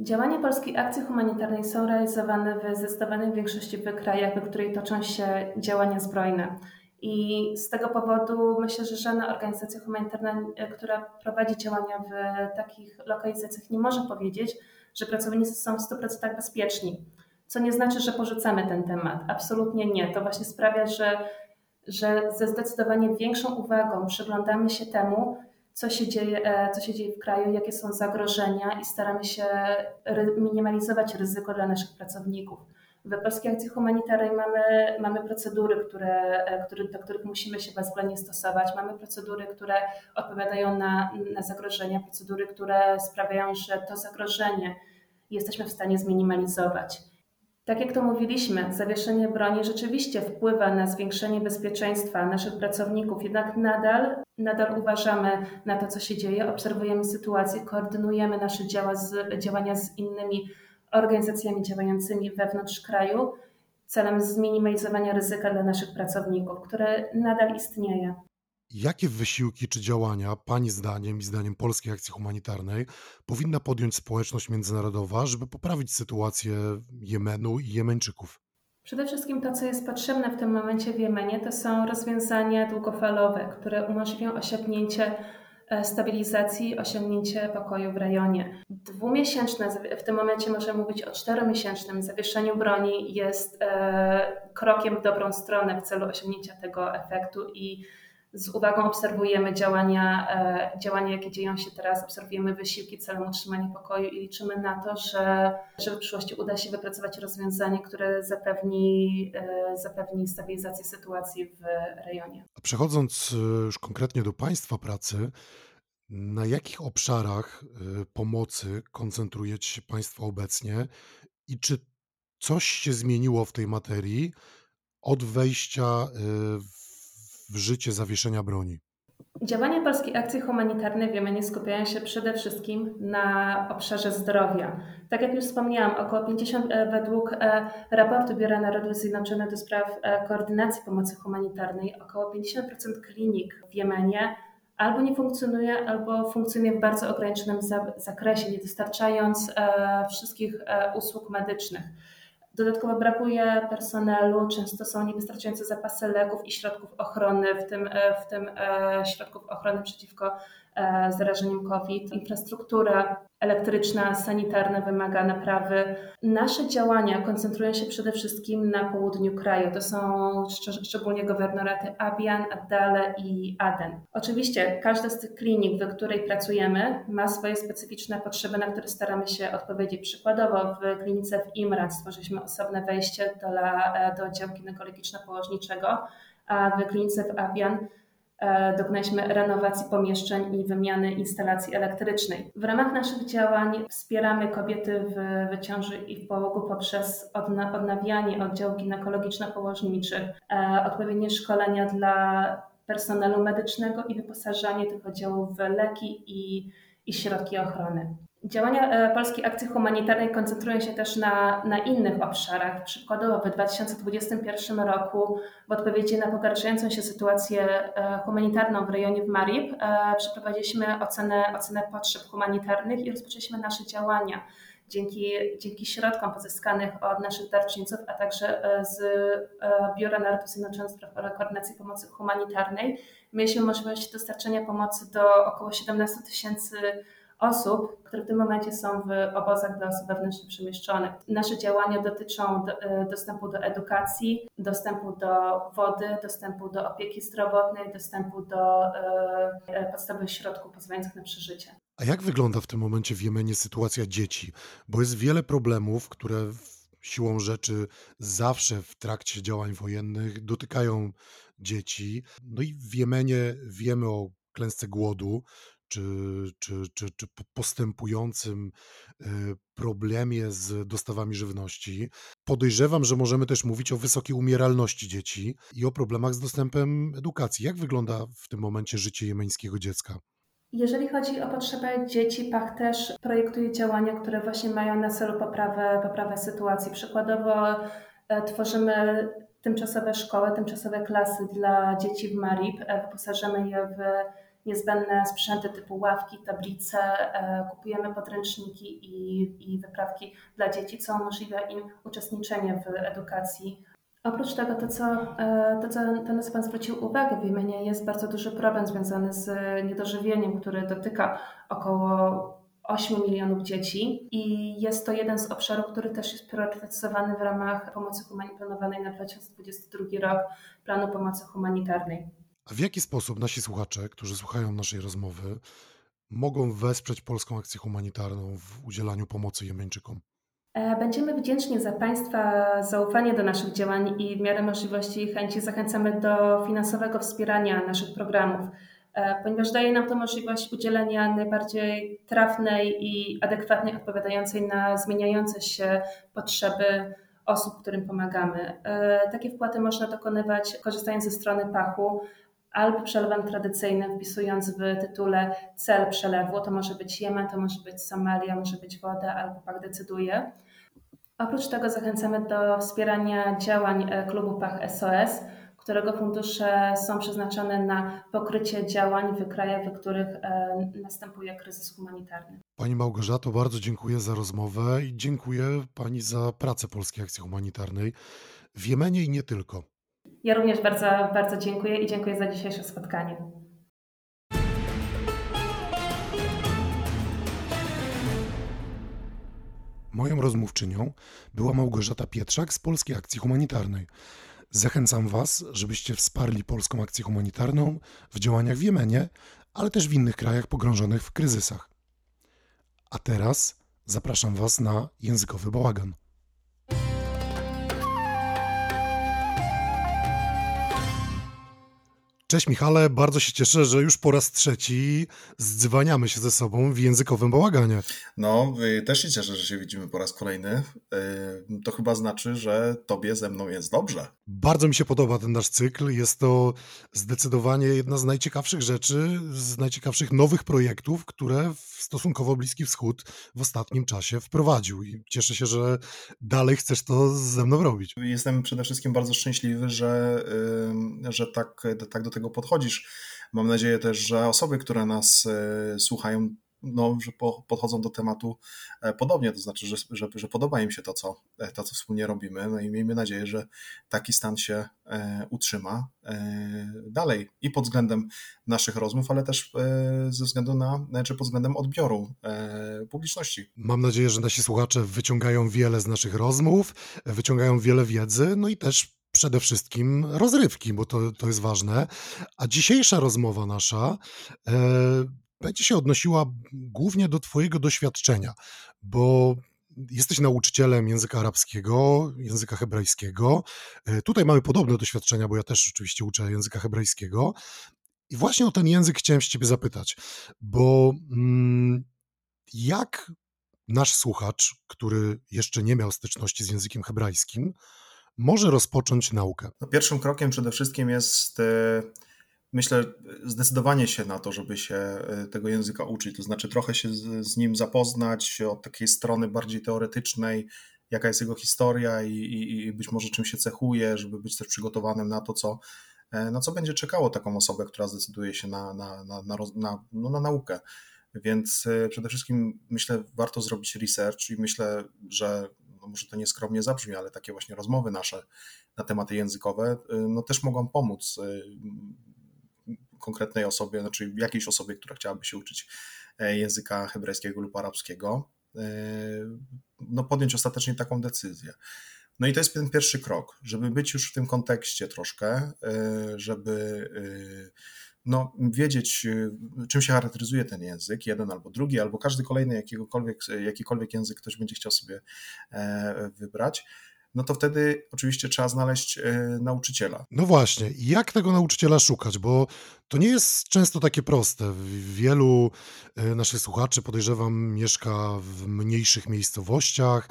Działania Polskiej Akcji Humanitarnej są realizowane w zdecydowanej większości krajach, w której toczą się działania zbrojne. I z tego powodu myślę, że żadna organizacja humanitarna, e, która prowadzi działania w takich lokalizacjach, nie może powiedzieć, że pracownicy są w 100% bezpieczni. Co nie znaczy, że porzucamy ten temat. Absolutnie nie. To właśnie sprawia, że, że ze zdecydowanie większą uwagą przyglądamy się temu, co się, dzieje, e, co się dzieje w kraju, jakie są zagrożenia i staramy się minimalizować ryzyko dla naszych pracowników. W Polskiej Akcji Humanitarnej mamy, mamy procedury, które, e, które, do których musimy się bezwzględnie stosować. Mamy procedury, które odpowiadają na, na zagrożenia, procedury, które sprawiają, że to zagrożenie jesteśmy w stanie zminimalizować. Tak jak to mówiliśmy, zawieszenie broni rzeczywiście wpływa na zwiększenie bezpieczeństwa naszych pracowników, jednak nadal, nadal uważamy na to, co się dzieje, obserwujemy sytuację, koordynujemy nasze działa z, działania z innymi organizacjami działającymi wewnątrz kraju celem zminimalizowania ryzyka dla naszych pracowników, które nadal istnieje. Jakie wysiłki czy działania Pani zdaniem i zdaniem Polskiej Akcji Humanitarnej powinna podjąć społeczność międzynarodowa, żeby poprawić sytuację Jemenu i Jemeńczyków? Przede wszystkim to, co jest potrzebne w tym momencie w Jemenie, to są rozwiązania długofalowe, które umożliwią osiągnięcie stabilizacji, osiągnięcie pokoju w rejonie. Dwumiesięczne, w tym momencie możemy mówić o czteromiesięcznym zawieszeniu broni, jest e, krokiem w dobrą stronę w celu osiągnięcia tego efektu i z uwagą obserwujemy działania, e, działania, jakie dzieją się teraz, obserwujemy wysiłki celem utrzymania pokoju i liczymy na to, że, że w przyszłości uda się wypracować rozwiązanie, które zapewni, e, zapewni stabilizację sytuacji w rejonie. A przechodząc e, już konkretnie do Państwa pracy, na jakich obszarach pomocy koncentrujecie się Państwo obecnie i czy coś się zmieniło w tej materii od wejścia w w życie zawieszenia broni? Działania Polskiej Akcji Humanitarnej w Jemenie skupiają się przede wszystkim na obszarze zdrowia. Tak jak już wspomniałam, około 50 e, według e, raportu Biura Narodów Zjednoczonych do spraw e, koordynacji pomocy humanitarnej, około 50% klinik w Jemenie albo nie funkcjonuje, albo funkcjonuje w bardzo ograniczonym zakresie, nie dostarczając wszystkich usług medycznych. Dodatkowo brakuje personelu, często są niewystarczające zapasy leków i środków ochrony, w tym, e, w tym e, środków ochrony przeciwko e, zarażeniom COVID. Infrastruktura elektryczna, sanitarna wymaga naprawy. Nasze działania koncentrują się przede wszystkim na południu kraju. To są szczególnie gowernoraty Abian, Addale i Aden. Oczywiście każda z tych klinik, w której pracujemy, ma swoje specyficzne potrzeby, na które staramy się odpowiedzieć. Przykładowo w klinice w Imran stworzyliśmy osobne wejście do, do oddziału ginekologiczno-położniczego, a w klinice w Abian E, dokonaliśmy renowacji pomieszczeń i wymiany instalacji elektrycznej. W ramach naszych działań wspieramy kobiety w ciąży i w połogu poprzez odnawianie oddziałów ginekologiczno-położniczych, e, odpowiednie szkolenia dla personelu medycznego i wyposażanie tych oddziałów w leki i, i środki ochrony. Działania e, Polskiej Akcji Humanitarnej koncentrują się też na, na innych obszarach. Przykładowo w 2021 roku w odpowiedzi na pogarszającą się sytuację e, humanitarną w rejonie w Marib e, przeprowadziliśmy ocenę, ocenę potrzeb humanitarnych i rozpoczęliśmy nasze działania. Dzięki, dzięki środkom pozyskanych od naszych darczyńców, a także z Biura Narodów Zjednoczonych spraw koordynacji pomocy humanitarnej, mieliśmy możliwość dostarczenia pomocy do około 17 tysięcy osób, które w tym momencie są w obozach dla osób wewnętrznie przemieszczonych. Nasze działania dotyczą e, dostępu do edukacji, dostępu do wody, dostępu do opieki zdrowotnej, dostępu do e, e, podstawowych środków pozwalających na przeżycie. A jak wygląda w tym momencie w Jemenie sytuacja dzieci? Bo jest wiele problemów, które siłą rzeczy zawsze w trakcie działań wojennych dotykają dzieci. No i w Jemenie wiemy o klęsce głodu, czy, czy, czy, czy postępującym e, problemie z dostawami żywności. Podejrzewam, że możemy też mówić o wysokiej umieralności dzieci i o problemach z dostępem edukacji. Jak wygląda w tym momencie życie jemeńskiego dziecka? Jeżeli chodzi o potrzeby dzieci, PAC też projektuje działania, które właśnie mają na celu poprawę, poprawę sytuacji. Przykładowo e, tworzymy tymczasowe szkoły, tymczasowe klasy dla dzieci w Marib, e, wyposażamy je w niezbędne sprzęty typu ławki, tablice, e, kupujemy podręczniki i, i wyprawki dla dzieci, co umożliwia im uczestniczenie w edukacji. Oprócz tego, to co, e, to, co, co Pan zwrócił uwagę w Jemenie, jest bardzo duży problem związany z niedożywieniem, który dotyka około 8 milionów dzieci i jest to jeden z obszarów, który też jest priorytetyzowany w ramach pomocy humanitarnej na 2022 rok, planu pomocy humanitarnej. A w jaki sposób nasi słuchacze, którzy słuchają naszej rozmowy, mogą wesprzeć Polską Akcję Humanitarną w udzielaniu pomocy Jemeńczykom? E, będziemy wdzięczni za Państwa zaufanie do naszych działań i w miarę możliwości i chęci zachęcamy do finansowego wspierania naszych programów, e, ponieważ daje nam to możliwość udzielenia najbardziej trafnej i adekwatnej, odpowiadającej na zmieniające się potrzeby osób, którym pomagamy. E, takie wpłaty można dokonywać korzystając ze strony Pachu albo przelewem tradycyjnym, wpisując w tytule cel przelewu. To może być Jemen, to może być Somalia, może być woda, albo PAK decyduje. Oprócz tego zachęcamy do wspierania działań e, klubu PAK SOS, którego fundusze są przeznaczone na pokrycie działań w krajach, w których następuje kryzys humanitarny. Pani Małgorzato, bardzo dziękuję za rozmowę i dziękuję Pani za pracę Polskiej Akcji Humanitarnej w Jemenie i nie tylko. Ja również bardzo, bardzo dziękuję i dziękuję za dzisiejsze spotkanie. Moją rozmówczynią była Małgorzata Pietrzak z Polskiej Akcji Humanitarnej. Zachęcam Was, żebyście wsparli Polską Akcję Humanitarną w działaniach w Jemenie, ale też w innych krajach pogrążonych w kryzysach. A teraz zapraszam Was na językowy bałagan. Cześć Michale, bardzo się cieszę, że już po raz trzeci zdzwaniamy się ze sobą w językowym bałaganie. No, też się cieszę, że się widzimy po raz kolejny. Yy, to chyba znaczy, że tobie ze mną jest dobrze. Bardzo mi się podoba ten nasz cykl. Jest to zdecydowanie jedna z najciekawszych rzeczy, z najciekawszych nowych projektów, które stosunkowo Bliski Wschód w ostatnim czasie wprowadził. I cieszę się, że dalej chcesz to ze mną robić. Jestem przede wszystkim bardzo szczęśliwy, że, że tak, tak do tego tego podchodzisz. Mam nadzieję też, że osoby, które nas e, słuchają, no, że podchodzą do tematu e, podobnie, to znaczy, że, że, że, podoba im się to co, e, to, co wspólnie robimy. No i miejmy nadzieję, że taki stan się utrzyma dalej i pod względem naszych rozmów, ale też ze względu na, czy pod względem odbioru publiczności. Mam nadzieję, że nasi słuchacze wyciągają wiele z naszych rozmów, wyciągają wiele wiedzy, no i też przede wszystkim rozrywki, bo to, to jest ważne. A dzisiejsza rozmowa nasza e, będzie się odnosiła głównie do Twojego doświadczenia, bo jesteś nauczycielem języka arabskiego, języka hebrajskiego. E, tutaj mamy podobne doświadczenia, bo ja też oczywiście uczę języka hebrajskiego. I właśnie o ten język chciałem Ciebie zapytać, bo mm, jak nasz słuchacz, który jeszcze nie miał styczności z językiem hebrajskim, może rozpocząć naukę? No pierwszym krokiem przede wszystkim jest, e, myślę, zdecydowanie się na to, żeby się e, tego języka uczyć, to znaczy trochę się z, z nim zapoznać od takiej strony bardziej teoretycznej, jaka jest jego historia i, i, i, być może czym się cechuje, żeby być też przygotowanym na to, co, e, na co będzie czekało taką osobę, która zdecyduje się na, na, na, na, na, no, na naukę. Więc przede wszystkim myślę, warto zrobić research i myślę, że no może to nieskromnie zabrzmi, ale takie właśnie rozmowy nasze na tematy językowe, y, no też mogą pomóc y, konkretnej osobie, znaczy jakiejś osobie, która chciałaby się uczyć e, języka hebrajskiego lub arabskiego, e, no podjąć ostatecznie taką decyzję. No i to jest ten pierwszy krok, żeby być już w tym kontekście troszkę, e, żeby no, wiedzieć, y, czym się charakteryzuje ten język, jeden albo drugi, albo każdy kolejny jakikolwiek język ktoś będzie chciał sobie e, wybrać no to wtedy oczywiście trzeba znaleźć e, nauczyciela. No właśnie, jak tego nauczyciela szukać? Bo to nie jest często takie proste. Wielu e, naszych słuchaczy, podejrzewam, mieszka w mniejszych miejscowościach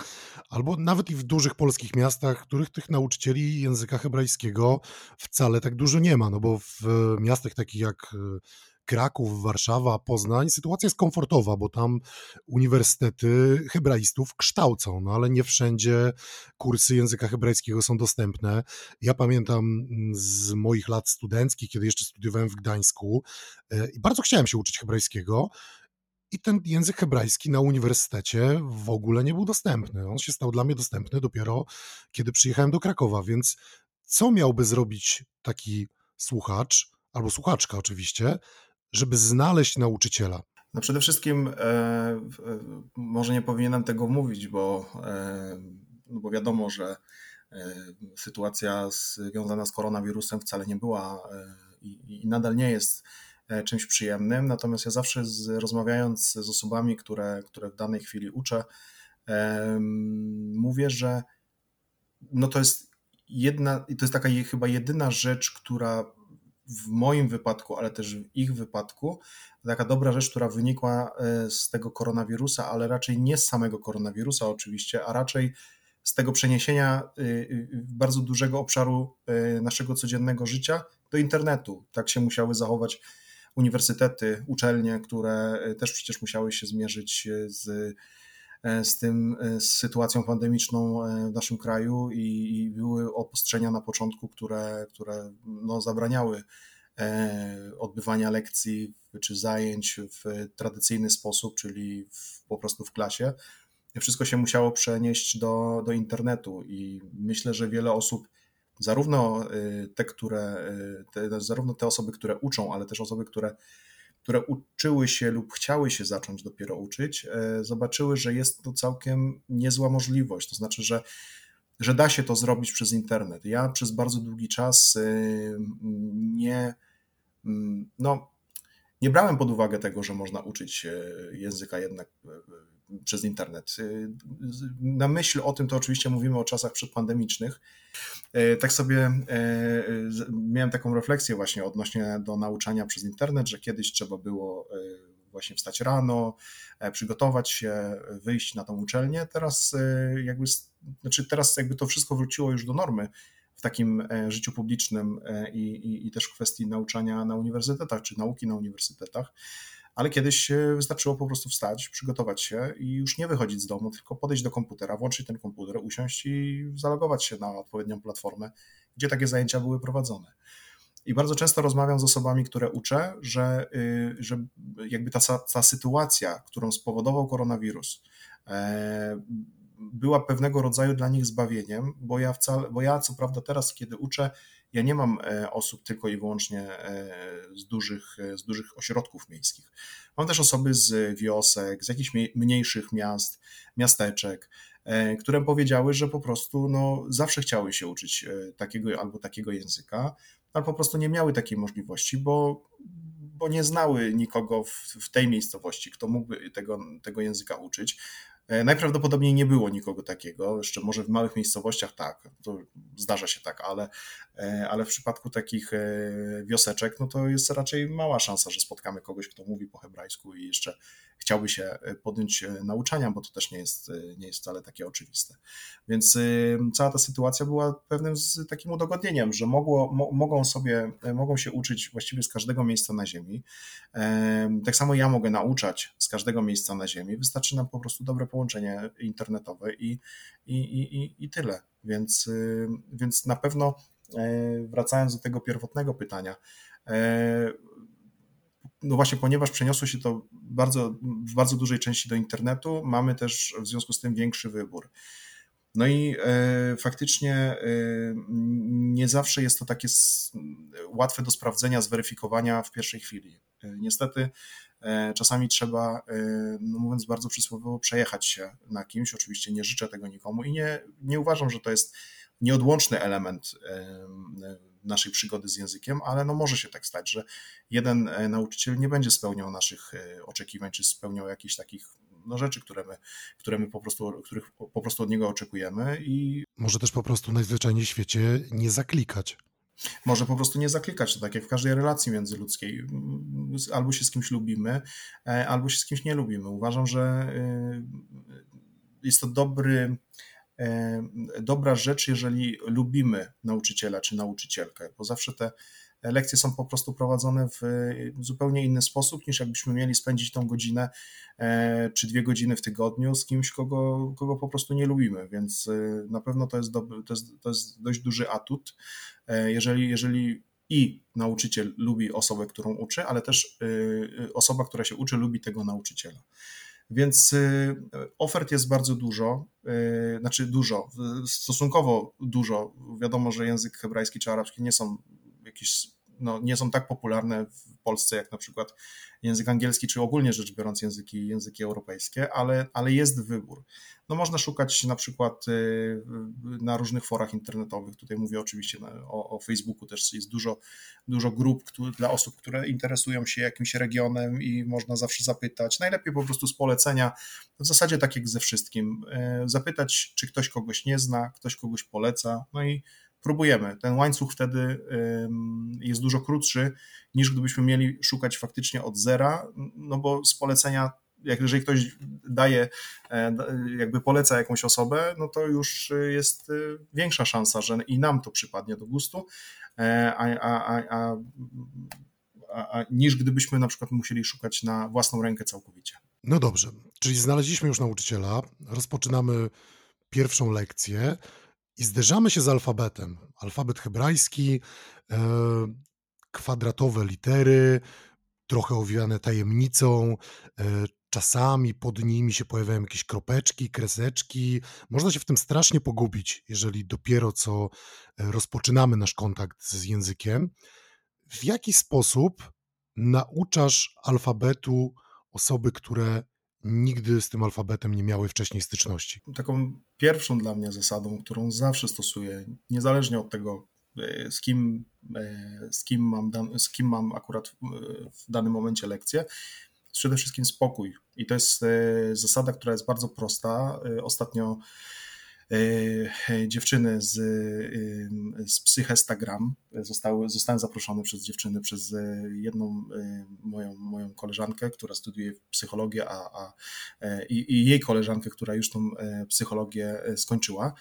albo nawet i w dużych polskich miastach, których tych nauczycieli języka hebrajskiego wcale tak dużo nie ma. No bo w miastach takich jak e, Kraków, Warszawa, Poznań, sytuacja jest komfortowa, bo tam uniwersytety hebraistów kształcą, no ale nie wszędzie kursy języka hebrajskiego są dostępne. Ja pamiętam mm, z moich lat studenckich, kiedy jeszcze studiowałem w Gdańsku e, i bardzo chciałem się uczyć hebrajskiego, i ten język hebrajski na uniwersytecie w ogóle nie był dostępny. On się stał dla mnie dostępny dopiero kiedy przyjechałem do Krakowa, więc co miałby zrobić taki słuchacz, albo słuchaczka oczywiście, żeby znaleźć nauczyciela? No przede wszystkim e, e, może nie powinienem tego mówić, bo, e, no bo wiadomo, że e, sytuacja związana z koronawirusem wcale nie była e, i, i, nadal nie jest e, czymś przyjemnym. Natomiast ja zawsze z, rozmawiając z osobami, które, które w danej chwili uczę, mówię, że no to jest jedna, to jest taka chyba jedyna rzecz, która w moim wypadku, ale też w ich wypadku, taka dobra rzecz, która wynikła e, z tego koronawirusa, ale raczej nie z samego koronawirusa oczywiście, a raczej z tego przeniesienia e, e, bardzo dużego obszaru naszego codziennego życia do internetu. Tak się musiały zachować uniwersytety, uczelnie, które też przecież musiały się zmierzyć z z tym, z sytuacją pandemiczną w naszym kraju i, i były obostrzenia na początku, które, które no, zabraniały odbywania lekcji czy zajęć w tradycyjny sposób, czyli w, po prostu w klasie. Wszystko się musiało przenieść do, do internetu i myślę, że wiele osób zarówno te, które, te, zarówno te osoby, które uczą, ale też osoby, które, które uczyły się lub chciały się zacząć dopiero uczyć, y, zobaczyły, że jest to całkiem niezła możliwość. To znaczy, że, że da się to zrobić przez internet. Ja przez bardzo długi czas nie, mm, no, nie brałem pod uwagę tego, że można uczyć języka jednak przez internet. Y, na myśl o tym to oczywiście mówimy o czasach przedpandemicznych. Y, tak sobie y, miałem taką refleksję właśnie odnośnie do nauczania przez internet, że kiedyś trzeba było właśnie wstać rano, przygotować się, wyjść na tą uczelnię. Teraz jakby, znaczy teraz jakby to wszystko wróciło już do normy w takim życiu publicznym i, i, i też w kwestii nauczania na uniwersytetach, czy nauki na uniwersytetach ale kiedyś wystarczyło po prostu wstać, przygotować się i już nie wychodzić z domu, tylko podejść do komputera, włączyć ten komputer, usiąść i zalogować się na odpowiednią platformę, gdzie takie zajęcia były prowadzone. I bardzo często rozmawiam z osobami, które uczę, że, y, że jakby ta, ta sytuacja, którą spowodował koronawirus, e, była pewnego rodzaju dla nich zbawieniem, bo ja wcale, bo ja co prawda teraz, kiedy uczę, ja nie mam e, osób tylko i wyłącznie e, z dużych, e, z dużych ośrodków miejskich. Mam też osoby z wiosek, z jakichś mniejszych miast, miasteczek, które powiedziały, że po prostu no, zawsze chciały się uczyć takiego albo takiego języka, ale po prostu nie miały takiej możliwości, bo, bo nie znały nikogo w, w tej miejscowości, kto mógłby tego, tego języka uczyć. E, najprawdopodobniej nie było nikogo takiego, jeszcze może w małych miejscowościach tak, to zdarza się tak, ale, e, ale w przypadku takich e, wioseczek, no to jest raczej mała szansa, że spotkamy kogoś, kto mówi po hebrajsku i jeszcze chciałby się podjąć nauczania, bo to też nie jest, nie jest wcale takie oczywiste. Więc cała ta sytuacja była pewnym z takim udogodnieniem, że mogło, mo, mogą sobie, mogą się uczyć właściwie z każdego miejsca na ziemi. Tak samo ja mogę nauczać z każdego miejsca na ziemi, wystarczy nam po prostu dobre połączenie internetowe i, i, i, i tyle. Więc, więc na pewno e, wracając do tego pierwotnego pytania, e, no właśnie, ponieważ przeniosło się to bardzo, w bardzo dużej części do internetu, mamy też w związku z tym większy wybór. No i e, faktycznie e, nie zawsze jest to takie s, łatwe do sprawdzenia, zweryfikowania w pierwszej chwili. E, niestety E, czasami trzeba, e, no mówiąc bardzo przysłowiowo, przejechać się na kimś. Oczywiście nie życzę tego nikomu i nie, nie uważam, że to jest nieodłączny element e, naszej przygody z językiem, ale no może się tak stać, że jeden nauczyciel nie będzie spełniał naszych oczekiwań, czy spełniał jakichś takich no, rzeczy, które my, które my po prostu, których po prostu od niego oczekujemy i może też po prostu najzwyczajniej w świecie nie zaklikać. Może po prostu nie zaklikać, to tak jak w każdej relacji międzyludzkiej. Albo się z kimś lubimy, e, albo się z kimś nie lubimy. Uważam, że e, jest to dobry, e, dobra rzecz, jeżeli lubimy nauczyciela czy nauczycielkę, bo zawsze te lekcje są po prostu prowadzone w zupełnie inny sposób, niż jakbyśmy mieli spędzić tą godzinę czy dwie godziny w tygodniu z kimś, kogo, kogo po prostu nie lubimy, więc na pewno to jest, to jest, to jest dość duży atut. E, jeżeli, jeżeli i nauczyciel lubi osobę, którą uczy, ale też osoba, która się uczy, lubi tego nauczyciela. Więc y, ofert jest bardzo dużo, znaczy dużo, stosunkowo dużo. Wiadomo, że język hebrajski czy arabski nie są jakieś no, nie są tak popularne w Polsce jak na przykład język angielski, czy ogólnie rzecz biorąc języki, języki europejskie, ale, ale jest wybór. No, można szukać na przykład y, na różnych forach internetowych. Tutaj mówię oczywiście o, o Facebooku, też jest dużo, dużo grup który, dla osób, które interesują się jakimś regionem i można zawsze zapytać. Najlepiej po prostu z polecenia, w zasadzie tak jak ze wszystkim, y, zapytać, czy ktoś kogoś nie zna, ktoś kogoś poleca, no i próbujemy. Ten łańcuch wtedy jest dużo krótszy niż gdybyśmy mieli szukać faktycznie od zera, no bo z polecenia, jak jeżeli ktoś daje, e, jakby poleca jakąś osobę, no to już jest e, większa szansa, że i nam to przypadnie do gustu, e, a, a, a, a, niż gdybyśmy na przykład musieli szukać na własną rękę całkowicie. No dobrze, czyli znaleźliśmy już nauczyciela, rozpoczynamy pierwszą lekcję i zderzamy się z alfabetem. Alfabet hebrajski, e, kwadratowe litery, trochę owiane tajemnicą, e, czasami pod nimi się pojawiają jakieś kropeczki, kreseczki. Można się w tym strasznie pogubić, jeżeli dopiero co e, rozpoczynamy nasz kontakt z językiem. W jaki sposób nauczasz alfabetu osoby, które nigdy z tym alfabetem nie miały wcześniej styczności? Taką pierwszą dla mnie zasadą, którą zawsze stosuję, niezależnie od tego, e, z kim, e, z kim, mam, z kim mam akurat w danym momencie lekcję, przede wszystkim spokój. I to jest e, zasada, która jest bardzo prosta. Ostatnio E, dziewczyny z, z Psychestagram zostały, zostałem zaproszony przez dziewczyny, przez e, jedną e, moją, moją koleżankę, która studiuje psychologię, a, a i, i jej koleżankę, która już tą psychologię skończyła.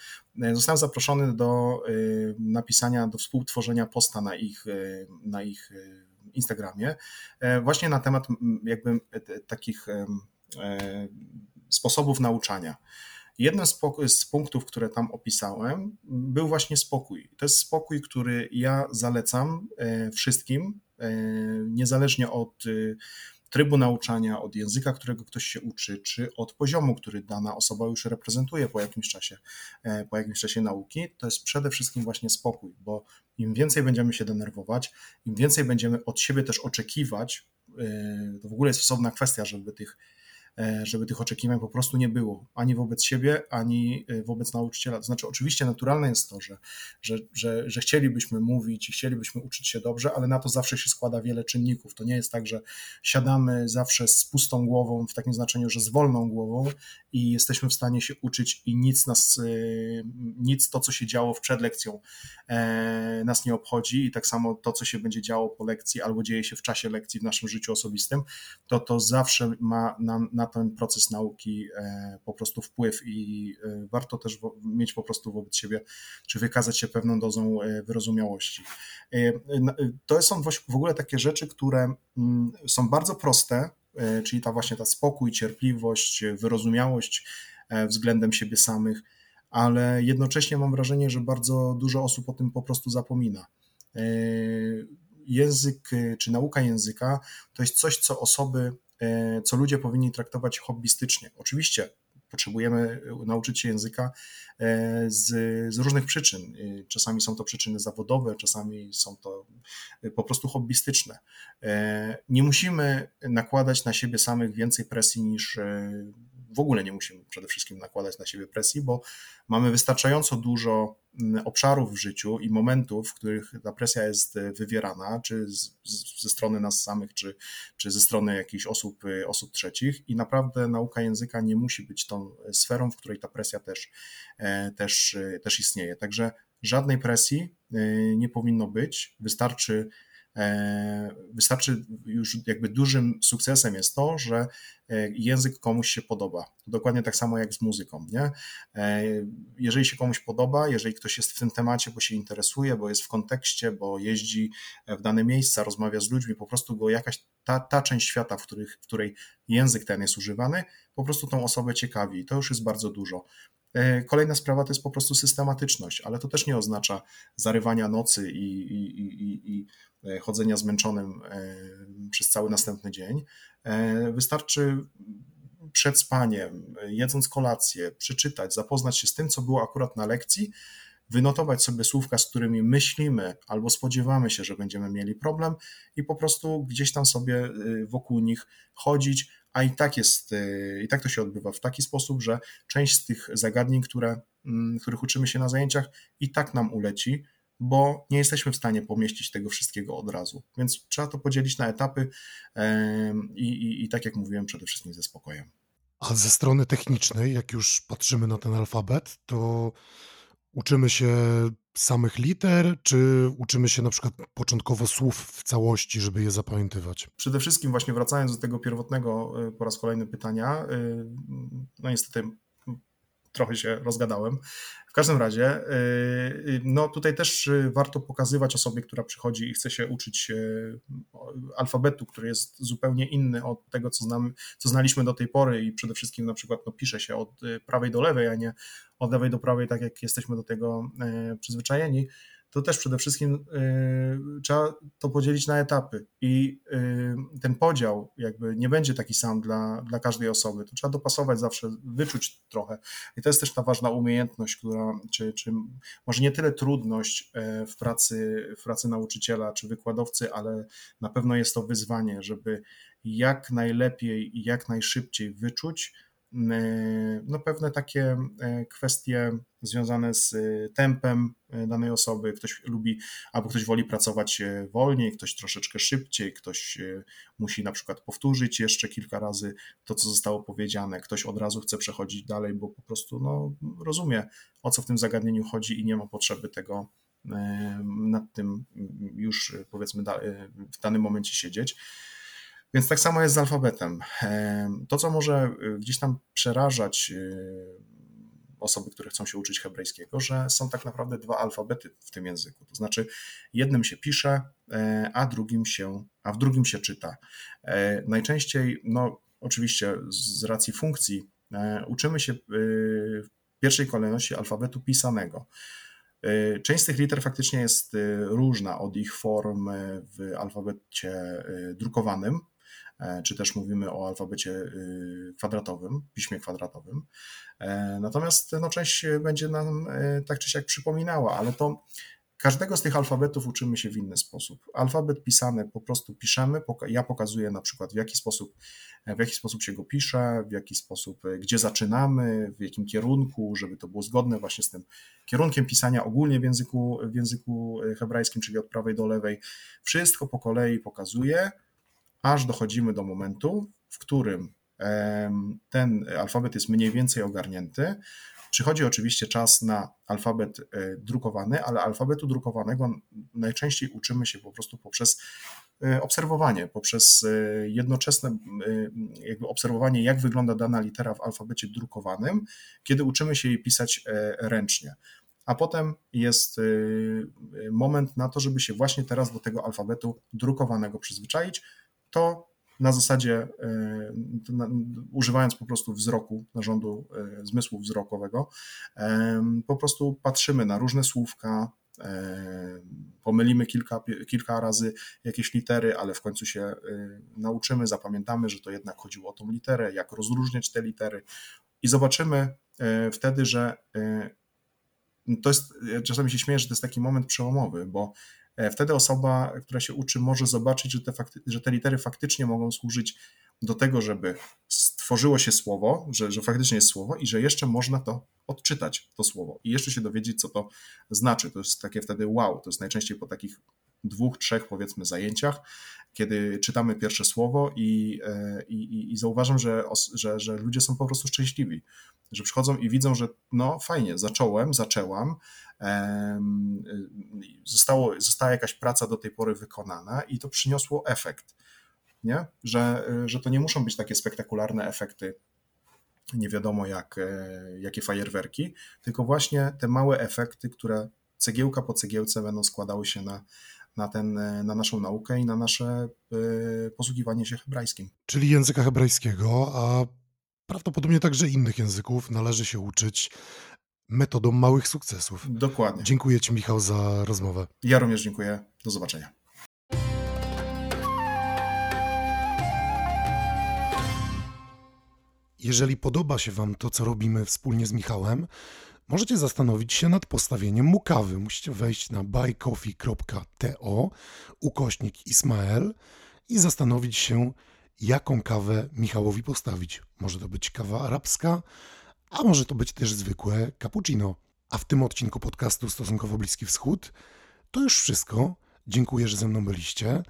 Zostałem zaproszony do napisania, do współtworzenia posta na ich, na ich Instagramie, właśnie na temat jakby takich sposobów nauczania. Jednym z, z, punktów, które tam opisałem, był właśnie spokój. To jest spokój, który ja zalecam e, wszystkim, e, niezależnie od e, trybu nauczania, od języka, którego ktoś się uczy, czy od poziomu, który dana osoba już reprezentuje po jakimś czasie, po jakimś czasie nauki, to jest przede wszystkim właśnie spokój, bo im więcej będziemy się denerwować, im więcej będziemy od siebie też oczekiwać, to w ogóle jest osobna kwestia, żeby tych żeby tych oczekiwań po prostu nie było, ani wobec siebie, ani e, wobec nauczyciela. To znaczy, oczywiście naturalne jest to, że, że, że, że chcielibyśmy mówić i chcielibyśmy uczyć się dobrze, ale na to zawsze się składa wiele czynników. To nie jest tak, że siadamy zawsze z pustą głową, w takim znaczeniu, że z wolną głową i jesteśmy w stanie się uczyć i nic nas, e, nic to, co się działo przed lekcją, nas nie obchodzi i tak samo to, co się będzie działo po lekcji albo dzieje się w czasie lekcji w naszym życiu osobistym, to to zawsze ma nam na ten proces nauki e, po prostu wpływ i e, warto też mieć po prostu wobec siebie, czy wykazać się pewną dozą e, wyrozumiałości. To są w ogóle takie rzeczy, które mm, są bardzo proste, czyli ta właśnie ta spokój, cierpliwość, wyrozumiałość względem siebie samych, ale jednocześnie mam wrażenie, że bardzo dużo osób o tym po prostu zapomina język czy nauka języka to jest coś, co osoby co ludzie powinni traktować hobbystycznie. Oczywiście potrzebujemy nauczyć się języka e, z, z, różnych przyczyn. E, czasami są to przyczyny zawodowe, czasami są to po prostu hobbystyczne. Nie musimy nakładać na siebie samych więcej presji niż w ogóle nie musimy przede wszystkim nakładać na siebie presji, bo mamy wystarczająco dużo mm, obszarów w życiu i momentów, w których ta presja jest e, wywierana, czy z, z, ze strony nas samych, czy, czy ze strony jakichś osób, e, osób trzecich i naprawdę nauka języka nie musi być tą sferą, w której ta presja też, e, też, też istnieje. Także żadnej presji nie powinno być, wystarczy E, wystarczy już jakby dużym sukcesem jest to, że e, język komuś się podoba. Dokładnie tak samo jak z muzyką. Nie? E, jeżeli się komuś podoba, jeżeli ktoś jest w tym temacie, bo się interesuje, bo jest w kontekście, bo jeździ w dane miejsca, rozmawia z ludźmi, po prostu go jakaś ta, ta część świata, w, których, w której język ten jest używany, po prostu tą osobę ciekawi. To już jest bardzo dużo. Kolejna sprawa to jest po prostu systematyczność, ale to też nie oznacza zarywania nocy i, i, i, i E, chodzenia zmęczonym e, przez cały następny dzień. E, wystarczy przed spaniem, jedząc kolację, przeczytać, zapoznać się z tym, co było akurat na lekcji, wynotować sobie słówka, z którymi myślimy albo spodziewamy się, że będziemy mieli problem i po prostu gdzieś tam sobie wokół nich chodzić, a i tak jest, i tak to się odbywa w taki sposób, że część z tych zagadnień, które, mm, których uczymy się na zajęciach, i tak nam uleci, bo nie jesteśmy w stanie pomieścić tego wszystkiego od razu. Więc trzeba to podzielić na etapy i, i, i tak jak mówiłem, przede wszystkim ze spokojem. A ze strony technicznej, jak już patrzymy na ten alfabet, to uczymy się samych liter, czy uczymy się na przykład początkowo słów w całości, żeby je zapamiętywać? Przede wszystkim właśnie wracając do tego pierwotnego e, po raz kolejny pytania, e, no niestety trochę się rozgadałem. W każdym razie, yy, no tutaj też warto pokazywać osobie, która przychodzi i chce się uczyć alfabetu, który jest zupełnie inny od tego, co, znam, co znaliśmy do tej pory i przede wszystkim na przykład no, pisze się od prawej do lewej, a nie od lewej do prawej, tak jak jesteśmy do tego przyzwyczajeni to też przede wszystkim y, trzeba to podzielić na etapy i y, ten podział jakby nie będzie taki sam dla, dla każdej osoby. To trzeba dopasować zawsze, wyczuć trochę. I to jest też ta ważna umiejętność, która, czy, czy może nie tyle trudność e, w pracy, w pracy nauczyciela czy wykładowcy, ale na pewno jest to wyzwanie, żeby jak najlepiej i jak najszybciej wyczuć, no pewne takie e, kwestie związane z e, tempem danej osoby. Ktoś lubi, albo ktoś woli pracować wolniej, ktoś troszeczkę szybciej, ktoś musi na przykład powtórzyć jeszcze kilka razy to, co zostało powiedziane, ktoś od razu chce przechodzić dalej, bo po prostu no, rozumie, o co w tym zagadnieniu chodzi i nie ma potrzeby tego nad tym już powiedzmy w danym momencie siedzieć. Więc tak samo jest z alfabetem. To, co może y, gdzieś tam przerażać y, osoby, które chcą się uczyć hebrajskiego, że są tak naprawdę dwa alfabety w tym języku. To znaczy, jednym się pisze, e, a drugim się, a w drugim się czyta. E, najczęściej, no oczywiście z racji funkcji, e, uczymy się w pierwszej kolejności alfabetu pisanego. Część z tych liter faktycznie jest różna od ich form w alfabecie drukowanym, E, czy też mówimy o alfabecie y, kwadratowym, piśmie kwadratowym. E, natomiast no, część będzie nam e, tak czy siak przypominała, ale to każdego z tych alfabetów uczymy się w inny sposób. Alfabet pisany po prostu piszemy, ja pokazuję na przykład w jaki sposób, w jaki sposób się go pisze, w jaki sposób, gdzie zaczynamy, w jakim kierunku, żeby to było zgodne właśnie z tym kierunkiem pisania ogólnie w języku, w języku hebrajskim, czyli od prawej do lewej. Wszystko po kolei pokazuję, aż dochodzimy do momentu, w którym ten alfabet jest mniej więcej ogarnięty. Przychodzi oczywiście czas na alfabet e, drukowany, ale alfabetu drukowanego najczęściej uczymy się po prostu poprzez e, obserwowanie, poprzez e, jednoczesne jakby obserwowanie, jak wygląda dana litera w alfabecie drukowanym, kiedy uczymy się jej pisać ręcznie. A potem jest moment na to, żeby się właśnie teraz do tego alfabetu drukowanego przyzwyczaić, to na zasadzie e, używając po prostu wzroku, narządu e, zmysłu wzrokowego, e, po prostu patrzymy na różne słówka, pomylimy kilka, kilka razy jakieś litery, ale w końcu się nauczymy, zapamiętamy, że to jednak chodziło o tą literę, jak rozróżniać te litery i zobaczymy wtedy, że to jest, czasami się śmieję, że to jest taki moment przełomowy, bo E, wtedy osoba, która się uczy, może zobaczyć, że te, że te litery faktycznie mogą służyć do tego, żeby stworzyło się słowo, że, że faktycznie jest słowo i że jeszcze można to odczytać, to słowo i jeszcze się dowiedzieć, co to znaczy. To jest takie wtedy wow, to jest najczęściej po takich dwóch, trzech powiedzmy zajęciach, kiedy czytamy pierwsze słowo i, e, i, i zauważam, że, że, że ludzie są po prostu szczęśliwi, że przychodzą i widzą, że no fajnie, zacząłem, zaczęłam, zostało, została jakaś praca do tej pory wykonana i to przyniosło efekt, nie? Że, że to nie muszą być takie spektakularne efekty, nie wiadomo jak, e, jakie fajerwerki, tylko właśnie te małe efekty, które cegiełka po cegiełce będą składały się na, na, ten, na naszą naukę i na nasze y, posługiwanie się hebrajskim. Czyli języka hebrajskiego, a prawdopodobnie także innych języków należy się uczyć metodą małych sukcesów. Dokładnie. Dziękuję Ci, Michał, za rozmowę. Ja również dziękuję. Do zobaczenia. Jeżeli podoba się Wam to, co robimy wspólnie z Michałem, możecie zastanowić się nad postawieniem mu kawy. Musicie wejść na buycoffee.to ukośnik Ismael i zastanowić się, jaką kawę Michałowi postawić. Może to być kawa arabska, a może to być też zwykłe cappuccino. A w tym odcinku podcastu Stosunkowo Bliski Wschód to już wszystko. Dziękuję, że ze mną byliście.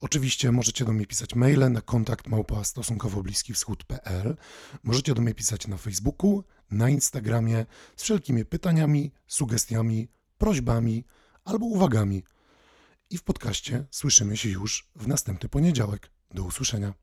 Oczywiście możecie do mnie pisać maile na kontakt małpa stosunkowo bliski wschód.pl. Możecie do mnie pisać na Facebooku, na Instagramie z wszelkimi pytaniami, sugestiami, prośbami albo uwagami. I w podcaście słyszymy się już w następny poniedziałek. Do usłyszenia.